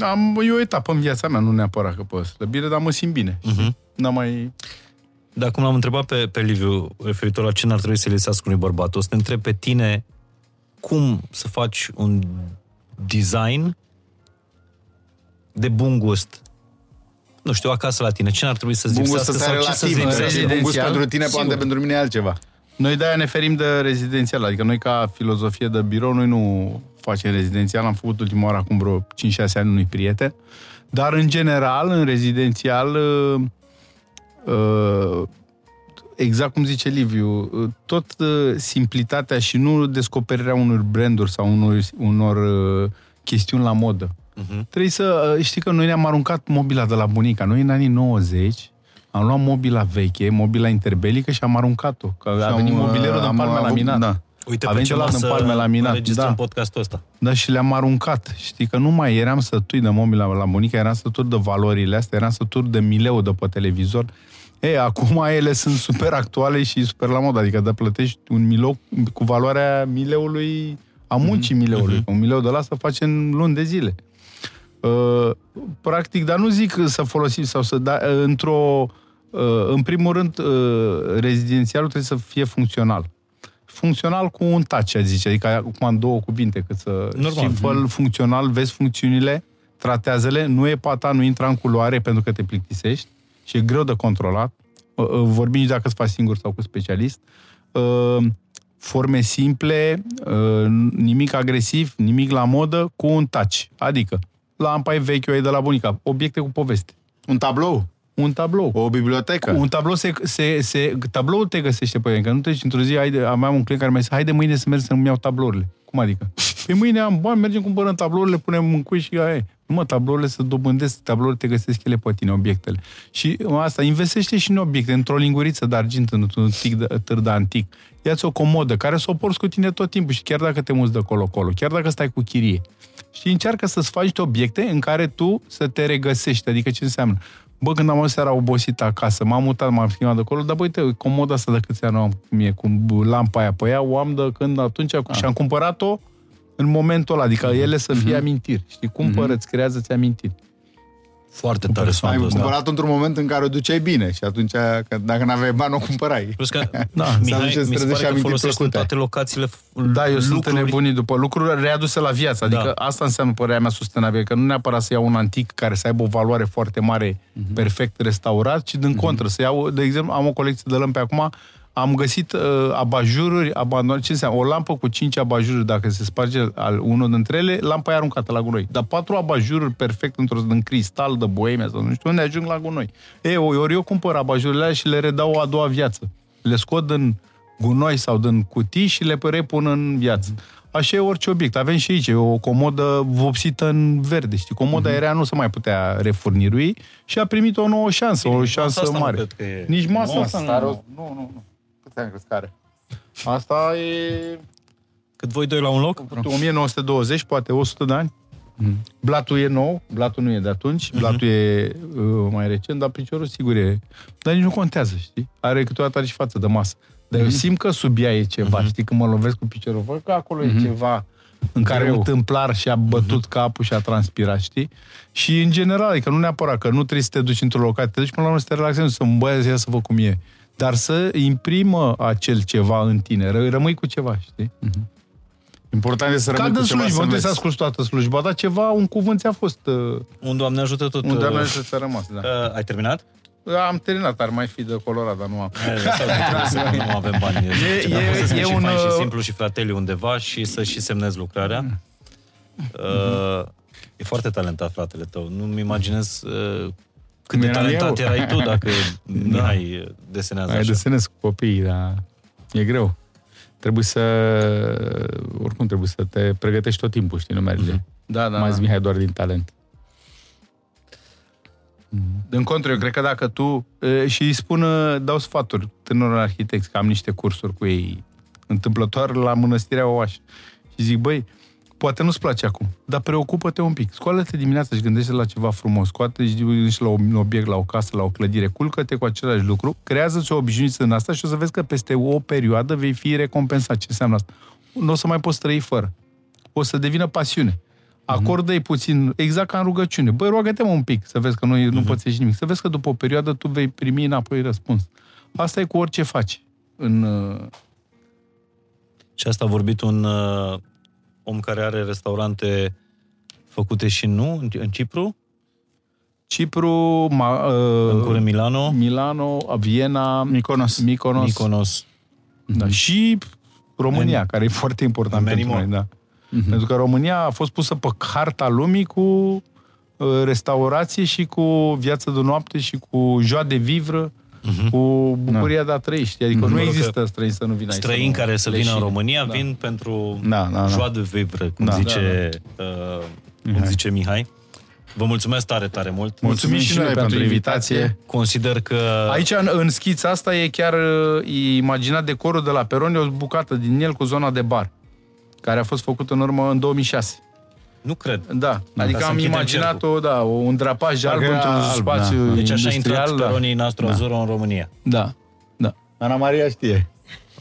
Am, e o etapă în viața mea, nu neapărat că pe slăbire, dar mă simt bine. Mhm. N-am mai... Dar cum l-am întrebat pe, pe Liviu referitor la ce n-ar trebui să lăsați unui bărbat, o să te întreb pe tine cum să faci un design de bun gust. Nu știu, acasă la tine, ce n-ar trebui să-ți Bun gust lipsească să se sau ce să-ți relativ. lipsească? Bun gust Rezidențial? pentru tine, poate Sigur. pentru mine e altceva. Noi de-aia ne ferim de rezidențial, adică noi ca filozofie de birou, noi nu facem rezidențial, am făcut ultima oară acum vreo 5-6 ani unui prieten, dar în general, în rezidențial, uh, uh, exact cum zice Liviu, uh, tot uh, simplitatea și nu descoperirea unor branduri sau unor, unor uh, chestiuni la modă. Mhm. Trebuie să, uh, știi că noi ne-am aruncat mobila de la bunica. Noi în anii 90 am luat mobila veche, mobila interbelică și am aruncat-o. Că a Și venit am, mobilierul din am palme avut- laminat. da. Uite A pe venit ce ăla din masă palme laminat, înregistrăm da. podcastul ăsta. Da, și le-am aruncat. Știi că nu mai eram sătui de mobila la bunica, eram sături de valorile astea, eram sături de mileu de pe televizor. E, acum ele sunt super actuale și super la modă, adică de plătești un milou cu valoarea mileului, a muncii mileului. Un mileu de la să faci în luni de zile. Uh, practic, dar nu zic să folosim sau să da, uh, într-o uh, în primul rând uh, rezidențialul trebuie să fie funcțional. Funcțional cu un touch, aș zice, adică acum în două cuvinte, cât să Normal. și fă funcțional, vezi funcțiunile, tratează-le, nu e pata, nu intra în culoare pentru că te plictisești și e greu de controlat. Uh, uh, Vorbim nici dacă îți faci singur sau cu specialist. Uh, Forme simple, uh, nimic agresiv, nimic la modă, cu un touch. Adică, lampa e veche, o ai de la bunica, obiecte cu poveste. Un tablou, Un tablou. o bibliotecă. Un tablou se, se, se, tabloul te găsește pe el, că nu te duci într-o zi, haide, am un client care mi-a zis, haide mâine să merg să-mi iau tablourile. Cum adică? Păi mâine am bani, mergem, cumpărăm tablourile, punem în cuiș și aia e. Nu mă, tablourile se dobândesc, tablourile te găsesc ele pe tine, obiectele. Și asta, investește și în obiecte, într-o linguriță de argint, într-un tic de, târ de antic. Ia-ți o comodă care să o porți cu tine tot timpul și chiar dacă te muți de colo-colo, chiar dacă stai cu chirie. Și încearcă să-ți faci niște obiecte în care tu să te regăsești. Adică ce înseamnă? Bă, când am ajuns seara obosit acasă, m-am mutat, m-am schimbat de acolo, dar bă, uite, comoda asta de câți ani o am cum e, cu lampa aia pe ea, o am de când atunci Ah. și am cumpărat-o în momentul ăla, adică ele să Mhm. fie amintiri. Știi, cumpără, îți creează-ți amintiri. Foarte tare Ai sfatul ăsta. cumpărat într-un moment în care o duceai bine și atunci, că dacă n-aveai bani, o cumpărai. Plus că, [laughs] Da, să Mihai, aduceți mi se străzi și pare că amintiri folosești în plăcute. toate locațiile Da, eu sunt lucruri. nebunit după lucruri readuse la viață. Adică Da. asta înseamnă părerea mea sustenabilă, că nu neapărat să iau un antic care să aibă o valoare foarte mare, Mhm. perfect restaurat, ci din contră. Să iau, de exemplu, am o colecție de lămpi acum, am găsit uh, abajururi abandonate. Ce înseamnă? O lampă cu cinci abajururi, dacă se sparge al unul dintre ele, lampa e aruncată la gunoi. Dar patru abajururi perfect într-o din cristal de boemia sau nu știu unde ajung la gunoi. E, ori eu cumpăr abajurile alea și le redau o a doua viață. Le scot din gunoi sau din cutii și le repun în viață. Așa e orice obiect. Avem și aici o comodă vopsită în verde. Știi? Comoda Mhm. mm-hmm. era nu se mai putea refurnirui și a primit o nouă șansă, o șansă asta nu mare. cred că e. Nici masa Nu, asta nu, Stare- nu, nu, nu, nu. Câți ani crezi că are? Asta e Cât voi doi la un loc? 1920, poate 100 de ani. Mhm. Blatul e nou, blatul nu e de atunci, blatul e uh, mai recent, dar piciorul sigur e... Dar nici nu contează, știi? Are câteodată are și față de masă. Dar Mhm. eu simt că sub ea e ceva, știi? Când mă lovesc cu piciorul, văd că acolo e ceva în care Greu. un tâmplar și-a bătut capul și a transpirat, știi? Și în general, adică nu neapărat că nu trebuie să te duci într-o locație, te duci până la urmă să te relaxezi, să îmbăiezi, ia să văd cum e. Dar să imprimă acel ceva în tine, ră- rămâi cu ceva, știi? Important e să Ca rămâi de cu ceva slujbă, să nu trebuie să înveți. asculti toată slujba, dar ceva, un cuvânt ți-a fost... Uh, Un Doamne ajută tot. un uh, doamne să ți-a rămas, da. uh, ai terminat? Am terminat, ar mai fi de colorat, dar nu am. Hai, lăsați, trebuie să nu avem bani. E- Dacă e- poți să fii e și un, fain și uh, simplu și frateli undeva și să și semnezi lucrarea. Uh, e foarte talentat fratele tău. Nu-mi imaginez uh, cât de Eram talentat eu. erai tu dacă [laughs] Mihai desenează Ai așa. desenez cu copiii, dar e greu. Trebuie să... Oricum trebuie să te pregătești tot timpul, știi, nu merge. Da, da, Mai da. zi Mihai doar din talent. În contră, eu cred că dacă tu e, și îi spun, e, dau sfaturi tânărilor arhitecți, că am niște cursuri cu ei întâmplătoare la Mănăstirea Oaș. Și zic, băi, poate nu-ți place acum, dar preocupă-te un pic. Scoală-te dimineața și gândește la ceva frumos. Scoate-te și gândește la un obiect, la o casă, la o clădire. Culcă-te cu același lucru, creează-ți o obișnuință în asta și o să vezi că peste o perioadă vei fi recompensat. Ce înseamnă asta? Nu o să mai poți trăi fără. O să devină pasiune. Acordă-i puțin, exact ca în rugăciune. Băi, roagă-te mă un pic, să vezi că nu, nu pățești nimic. Să vezi că după o perioadă tu vei primi înapoi răspuns. Asta e cu orice faci. În, uh, Și asta a vorbit un uh, om care are restaurante făcute și nu în, în Cipru, Cipru, ma, uh, în curând Milano, Milano, Viena, Mykonos. Mykonos, Mykonos. Da, și România, În- care e foarte important Many pentru more. noi. Da. Pentru că România a fost pusă pe harta lumii cu uh, restaurație și cu viață de noapte și cu joie de vivre, cu bucuria de a trăi. Știi? Adică nu Pentru că există străin să nu vină aici. Străini nu care să vină în leșine. România Da. vin pentru Da, da, da. joie de vivre, cum, Da, zice, uh, cum zice Mihai. Vă mulțumesc tare, tare mult. Mulțumim și noi pentru invitație. Consider că Aici, în, în schița asta, e chiar uh, e imaginat decorul de la peron, e o bucată din el cu zona de bar, care a fost făcută în urmă în 2006. Nu cred. Da, adică să am închidem imaginat-o, da, un drapaj alb Parcă era într-un alb, spațiu da. Deci așa a industrial. intrat da. peronii Nastro Azuro în România. Da, da. Ana Maria știe.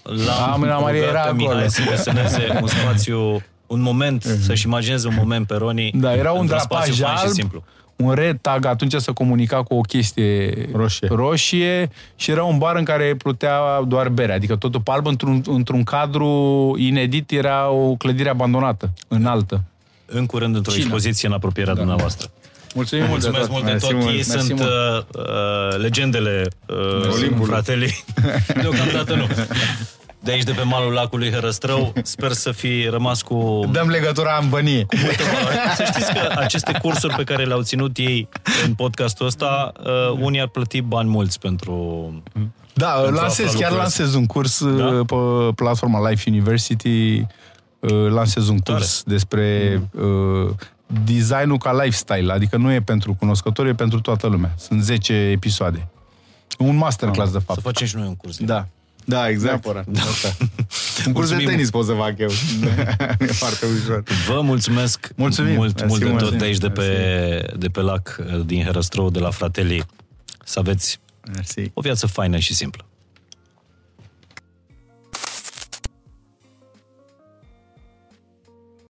La Ana Maria era acolo. Mihai să deseneze un [laughs] spațiu, un moment, să-și imagineze un moment peronii. Da, era un într-un drapaj spațiu fain și alb, simplu. un red tag, atunci se comunica cu o chestie Roșie. roșie și era un bar în care plutea doar bere, adică totul pe alb într-un, într-un cadru inedit, era o clădire abandonată, înaltă. În curând, într-o Cine? expoziție în apropierea dumneavoastră. Mulțumim mult de Mulțumesc tot. mult de Mersi tot. mult, Ei mersi sunt mult. uh, uh, legendele uh, Olimpului. fratelii. [laughs] Deocamdată nu. De aici, de pe malul lacului Hărăstrău, sper să fi rămas cu Dăm legătura în bănie. multă valoare. Să știți că aceste cursuri pe care le-au ținut ei în podcastul ăsta, uh, unii ar plăti bani mulți pentru... Da, Pentru a lansez, afla chiar lucrurile lansez un curs Da? da? pe platforma Life University, uh, lansez un curs despre uh, designul ca lifestyle, adică nu e pentru cunoscători, e pentru toată lumea. Sunt 10 episoade. Un masterclass, de Să fapt. facem și noi un curs. Da. Da, exact. Neapărat. Asta. [laughs] Un curs de Mulțumim. tenis pot să fac eu. [laughs] e foarte ușor. Vă mulțumesc Mulțumim. mult, Mersi, mult de tot mulțumim. de aici, de pe, de pe lac, uh, din Herăstrău, de la Fratelii. Să aveți Mersi. o viață faină și simplă.